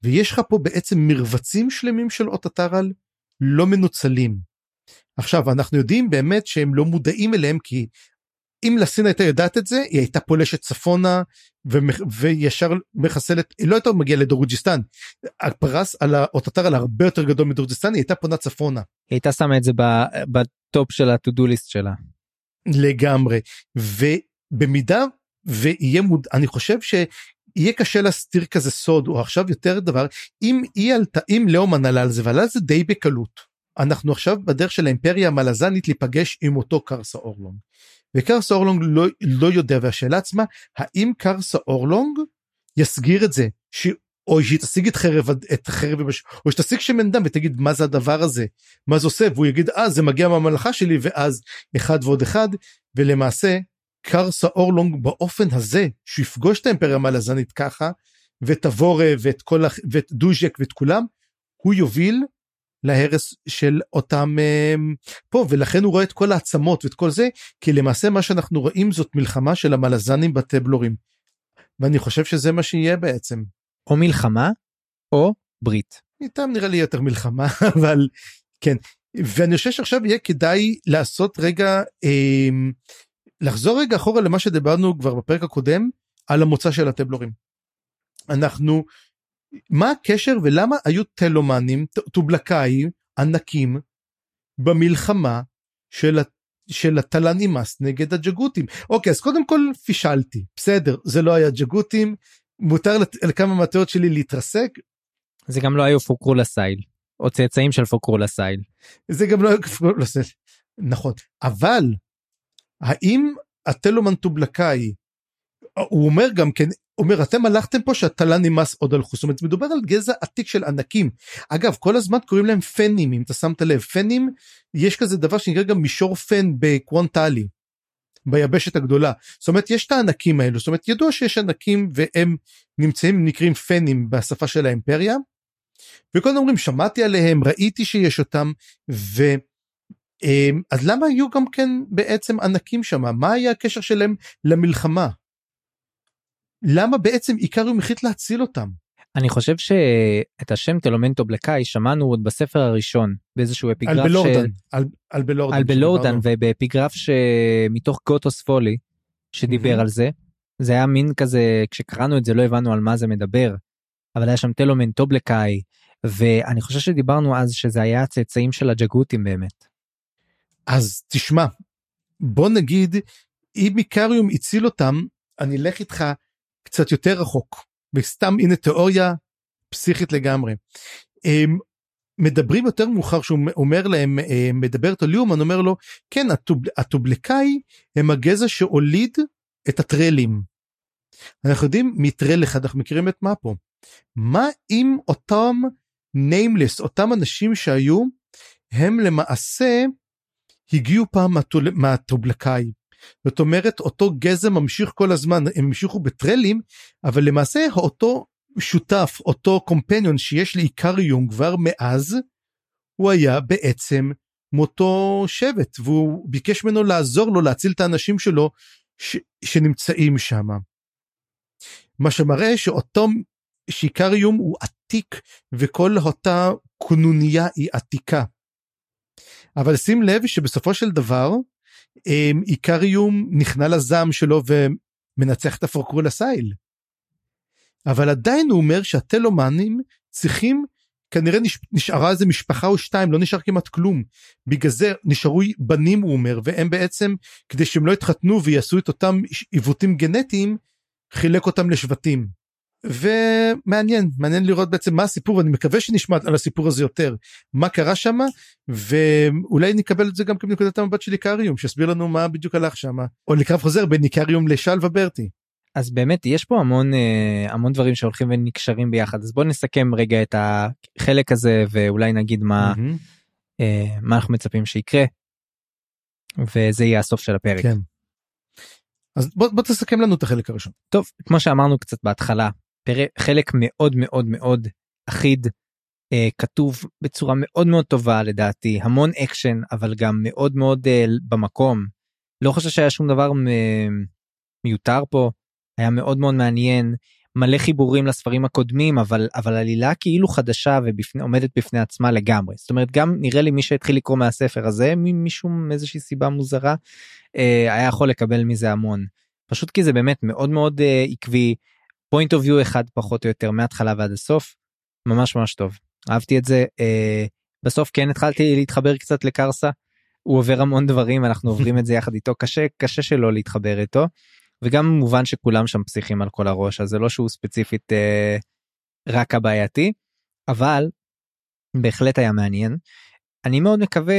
ויש לך פה בעצם מרבצים שלמים של אוטטרל לא מנוצלים. עכשיו אנחנו יודעים באמת שהם לא מודעים אליהם כי אם לסין הייתה יודעת את זה היא הייתה פולשת צפונה וישר מחסלת היא לא הייתה מגיעה לדורוג'יסטן הפרס על האוטטרל הרבה יותר גדול מדורוג'יסטן היא הייתה פונה צפונה. היא הייתה שמה את זה בטופ של הטודו ליסט שלה. לגמרי ובמידה ויהיה מוד אני חושב שיהיה קשה להסתיר כזה סוד או עכשיו יותר דבר אם היא עלתה אם לאומן עלה על זה ועלה על זה די בקלות אנחנו עכשיו בדרך של האימפריה המלזנית להיפגש עם אותו קרסה אורלון. וקרסה אורלונג לא, לא יודע והשאלה עצמה האם קרסה אורלונג יסגיר את זה ש... או שהיא תשיג את חרב את חרב או שתשיג שמן דם ותגיד מה זה הדבר הזה מה זה עושה והוא יגיד אה זה מגיע מהמלאכה שלי ואז אחד ועוד אחד ולמעשה קרסה אורלונג באופן הזה שיפגוש את האימפריה המלזנית ככה ואת הוורה ואת כל ואת דוז'ק ואת כולם הוא יוביל להרס של אותם פה ולכן הוא רואה את כל העצמות ואת כל זה כי למעשה מה שאנחנו רואים זאת מלחמה של המלזנים בטבלורים. ואני חושב שזה מה שיהיה בעצם. או מלחמה או ברית. איתם נראה לי יותר מלחמה אבל כן ואני חושב שעכשיו יהיה כדאי לעשות רגע אה, לחזור רגע אחורה למה שדיברנו כבר בפרק הקודם על המוצא של הטבלורים. אנחנו מה הקשר ולמה היו טלומנים טובלקאים ענקים במלחמה של, של הטלנימאס נגד הג'גותים? אוקיי אז קודם כל פישלתי. בסדר זה לא היה ג'גותים. מותר לכמה מטרות שלי להתרסק. זה גם לא היו פוקרולה סייל או צאצאים של פוקרולה סייל. זה גם לא היה פוקרולה סייל נכון. אבל האם הטלומן טובלקאי הוא אומר גם כן אומר אתם הלכתם פה שהתל"ן נמאס עוד הלכו זאת אומרת מדובר על גזע עתיק של ענקים. אגב כל הזמן קוראים להם פנים אם אתה שמת לב. פנים יש כזה דבר שנקרא גם מישור פן בקוונטלי ביבשת הגדולה. זאת אומרת יש את הענקים האלו. זאת אומרת ידוע שיש ענקים והם נמצאים נקראים פנים בשפה של האימפריה. וכל אומרים שמעתי עליהם ראיתי שיש אותם. ו... אמ, אז למה היו גם כן בעצם ענקים שם? מה היה הקשר שלהם למלחמה למה בעצם איקריום החליט להציל אותם. אני חושב שאת השם טלומנטו בלקאי שמענו עוד בספר הראשון באיזשהו אפיגרף על בלורדן, ש... על, על בלורדן, על בלורדן ובאפיגרף שמתוך גוטוס פולי שדיבר mm-hmm. על זה זה היה מין כזה כשקראנו את זה לא הבנו על מה זה מדבר אבל היה שם טלומנטו בלקאי ואני חושב שדיברנו אז שזה היה הצאצאים של הג'גותים באמת. אז תשמע בוא נגיד אם איקריום הציל אותם אני אלך איתך קצת יותר רחוק וסתם הנה תיאוריה פסיכית לגמרי. הם מדברים יותר מאוחר שהוא אומר להם מדבר איתו ליאומן אומר לו כן הטוב, הטובלקאי הם הגזע שהוליד את הטרלים. אנחנו יודעים מטרל אחד אנחנו מכירים את מה פה. מה אם אותם ניימלס אותם אנשים שהיו הם למעשה הגיעו פעם מהטובלקאי זאת אומרת אותו גזע ממשיך כל הזמן הם המשיכו בטרלים אבל למעשה אותו שותף אותו קומפניון שיש לאיקריום כבר מאז הוא היה בעצם מאותו שבט והוא ביקש ממנו לעזור לו להציל את האנשים שלו ש, שנמצאים שם. מה שמראה שאותו שאיקריום הוא עתיק וכל אותה קונוניה היא עתיקה. אבל שים לב שבסופו של דבר איקריום נכנע לזעם שלו ומנצח את הפרקרול הסייל. אבל עדיין הוא אומר שהטלומנים צריכים כנראה נשארה איזה משפחה או שתיים לא נשאר כמעט כלום בגלל זה נשארו בנים הוא אומר והם בעצם כדי שהם לא יתחתנו ויעשו את אותם עיוותים גנטיים חילק אותם לשבטים. ומעניין מעניין לראות בעצם מה הסיפור ואני מקווה שנשמע על הסיפור הזה יותר מה קרה שם ואולי נקבל את זה גם כנקודת המבט של איקריום שיסביר לנו מה בדיוק הלך שם או לקרב חוזר בין איקריום לשל וברטי. אז באמת יש פה המון אה, המון דברים שהולכים ונקשרים ביחד אז בוא נסכם רגע את החלק הזה ואולי נגיד מה mm-hmm. מה אנחנו מצפים שיקרה. וזה יהיה הסוף של הפרק. כן. אז בוא, בוא תסכם לנו את החלק הראשון. טוב כמו שאמרנו קצת בהתחלה חלק מאוד מאוד מאוד אחיד, אה, כתוב בצורה מאוד מאוד טובה לדעתי, המון אקשן אבל גם מאוד מאוד אה, במקום. לא חושב שהיה שום דבר מיותר פה, היה מאוד מאוד מעניין, מלא חיבורים לספרים הקודמים אבל אבל עלילה כאילו חדשה ועומדת בפני עצמה לגמרי זאת אומרת גם נראה לי מי שהתחיל לקרוא מהספר הזה משום איזושהי סיבה מוזרה אה, היה יכול לקבל מזה המון פשוט כי זה באמת מאוד מאוד אה, עקבי point of view אחד פחות או יותר מההתחלה ועד הסוף ממש ממש טוב. אהבתי את זה. אה, בסוף כן התחלתי להתחבר קצת לקרסה. הוא עובר המון דברים אנחנו עוברים את זה יחד איתו. קשה קשה שלא להתחבר איתו. וגם מובן שכולם שם פסיכים על כל הראש אז זה לא שהוא ספציפית אה, רק הבעייתי. אבל בהחלט היה מעניין. אני מאוד מקווה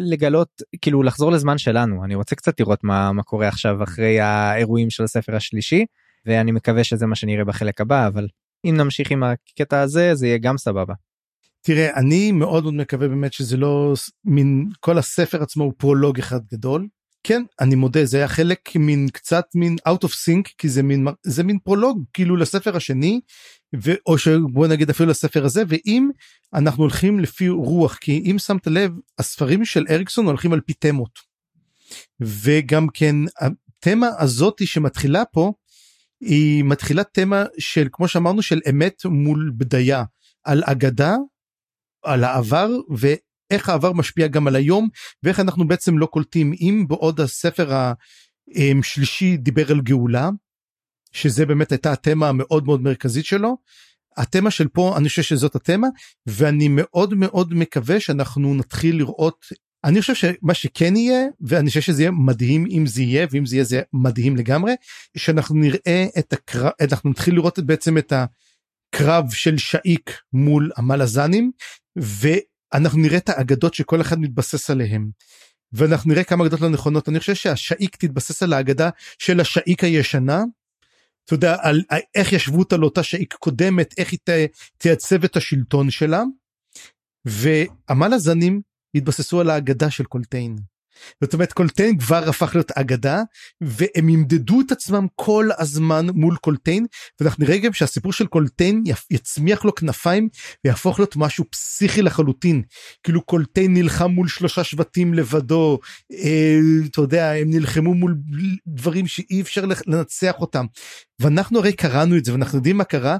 לגלות כאילו לחזור לזמן שלנו. אני רוצה קצת לראות מה מה קורה עכשיו אחרי האירועים של הספר השלישי ואני מקווה שזה מה שנראה בחלק הבא אבל אם נמשיך עם הקטע הזה זה יהיה גם סבבה. תראה אני מאוד מאוד מקווה באמת שזה לא מין כל הספר עצמו הוא פרולוג אחד גדול כן אני מודה זה היה חלק מין קצת מין out of sync כי זה מין זה מין פרולוג כאילו לספר השני ו, או שבוא נגיד אפילו לספר הזה ואם אנחנו הולכים לפי רוח כי אם שמת לב הספרים של אריקסון הולכים על פי תמות. וגם כן התמה הזאתי שמתחילה פה היא מתחילה תמה של כמו שאמרנו של אמת מול בדיה על אגדה על העבר ואיך העבר משפיע גם על היום ואיך אנחנו בעצם לא קולטים אם בעוד הספר השלישי דיבר על גאולה שזה באמת הייתה התמה המאוד מאוד מרכזית שלו. התמה של פה אני חושב שזאת התמה ואני מאוד מאוד מקווה שאנחנו נתחיל לראות אני חושב שמה שכן יהיה ואני חושב שזה יהיה מדהים אם זה יהיה ואם זה יהיה זה מדהים לגמרי שאנחנו נראה את הקרב אנחנו נתחיל לראות בעצם את הקרב של שאיק מול המלאזנים ואנחנו נראה את האגדות שכל אחד מתבסס עליהם. ואנחנו נראה כמה אגדות לא נכונות אני חושב שהשאיק תתבסס על האגדה של השאיק הישנה. אתה יודע על איך ישבו אותה לאותה שאיק קודמת איך היא תייצב את השלטון שלה. והמלאזנים התבססו על האגדה של קולטיין. זאת אומרת קולטיין כבר הפך להיות אגדה והם ימדדו את עצמם כל הזמן מול קולטיין ואנחנו נראה גם שהסיפור של קולטיין יצמיח לו כנפיים ויהפוך להיות משהו פסיכי לחלוטין כאילו קולטיין נלחם מול שלושה שבטים לבדו אה, אתה יודע הם נלחמו מול דברים שאי אפשר לנצח אותם ואנחנו הרי קראנו את זה ואנחנו יודעים מה קרה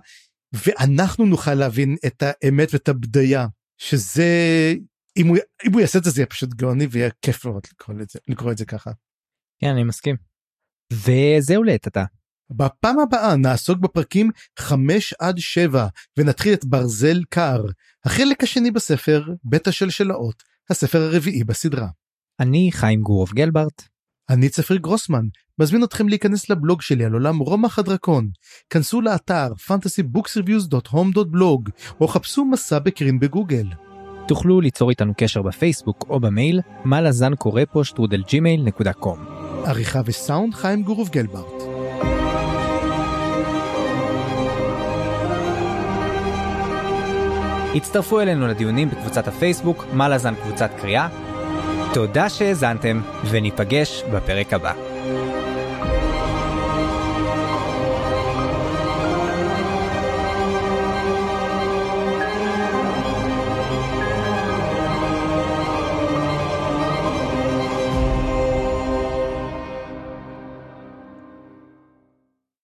ואנחנו נוכל להבין את האמת ואת הבדיה שזה אם הוא, אם הוא יעשה את זה זה יהיה פשוט גאוני ויהיה כיף מאוד לקרוא את זה, לקרוא את זה ככה. כן אני מסכים. וזהו לעת עתה. בפעם הבאה נעסוק בפרקים 5 עד 7 ונתחיל את ברזל קר, החלק השני בספר בית השלשלאות, הספר הרביעי בסדרה. אני חיים גורוב גלברט. אני צפיר גרוסמן, מזמין אתכם להיכנס לבלוג שלי על עולם רומח הדרקון. כנסו לאתר fantasybooksreviews.home.blog או חפשו מסע בקרין בגוגל. תוכלו ליצור איתנו קשר בפייסבוק או במייל, מה לזן קורא פה שטרודל ג'ימייל נקודה קום. עריכה וסאונד חיים גורוב גלברט. הצטרפו אלינו לדיונים בקבוצת הפייסבוק, מה לזן קבוצת קריאה. תודה שהאזנתם, וניפגש בפרק הבא.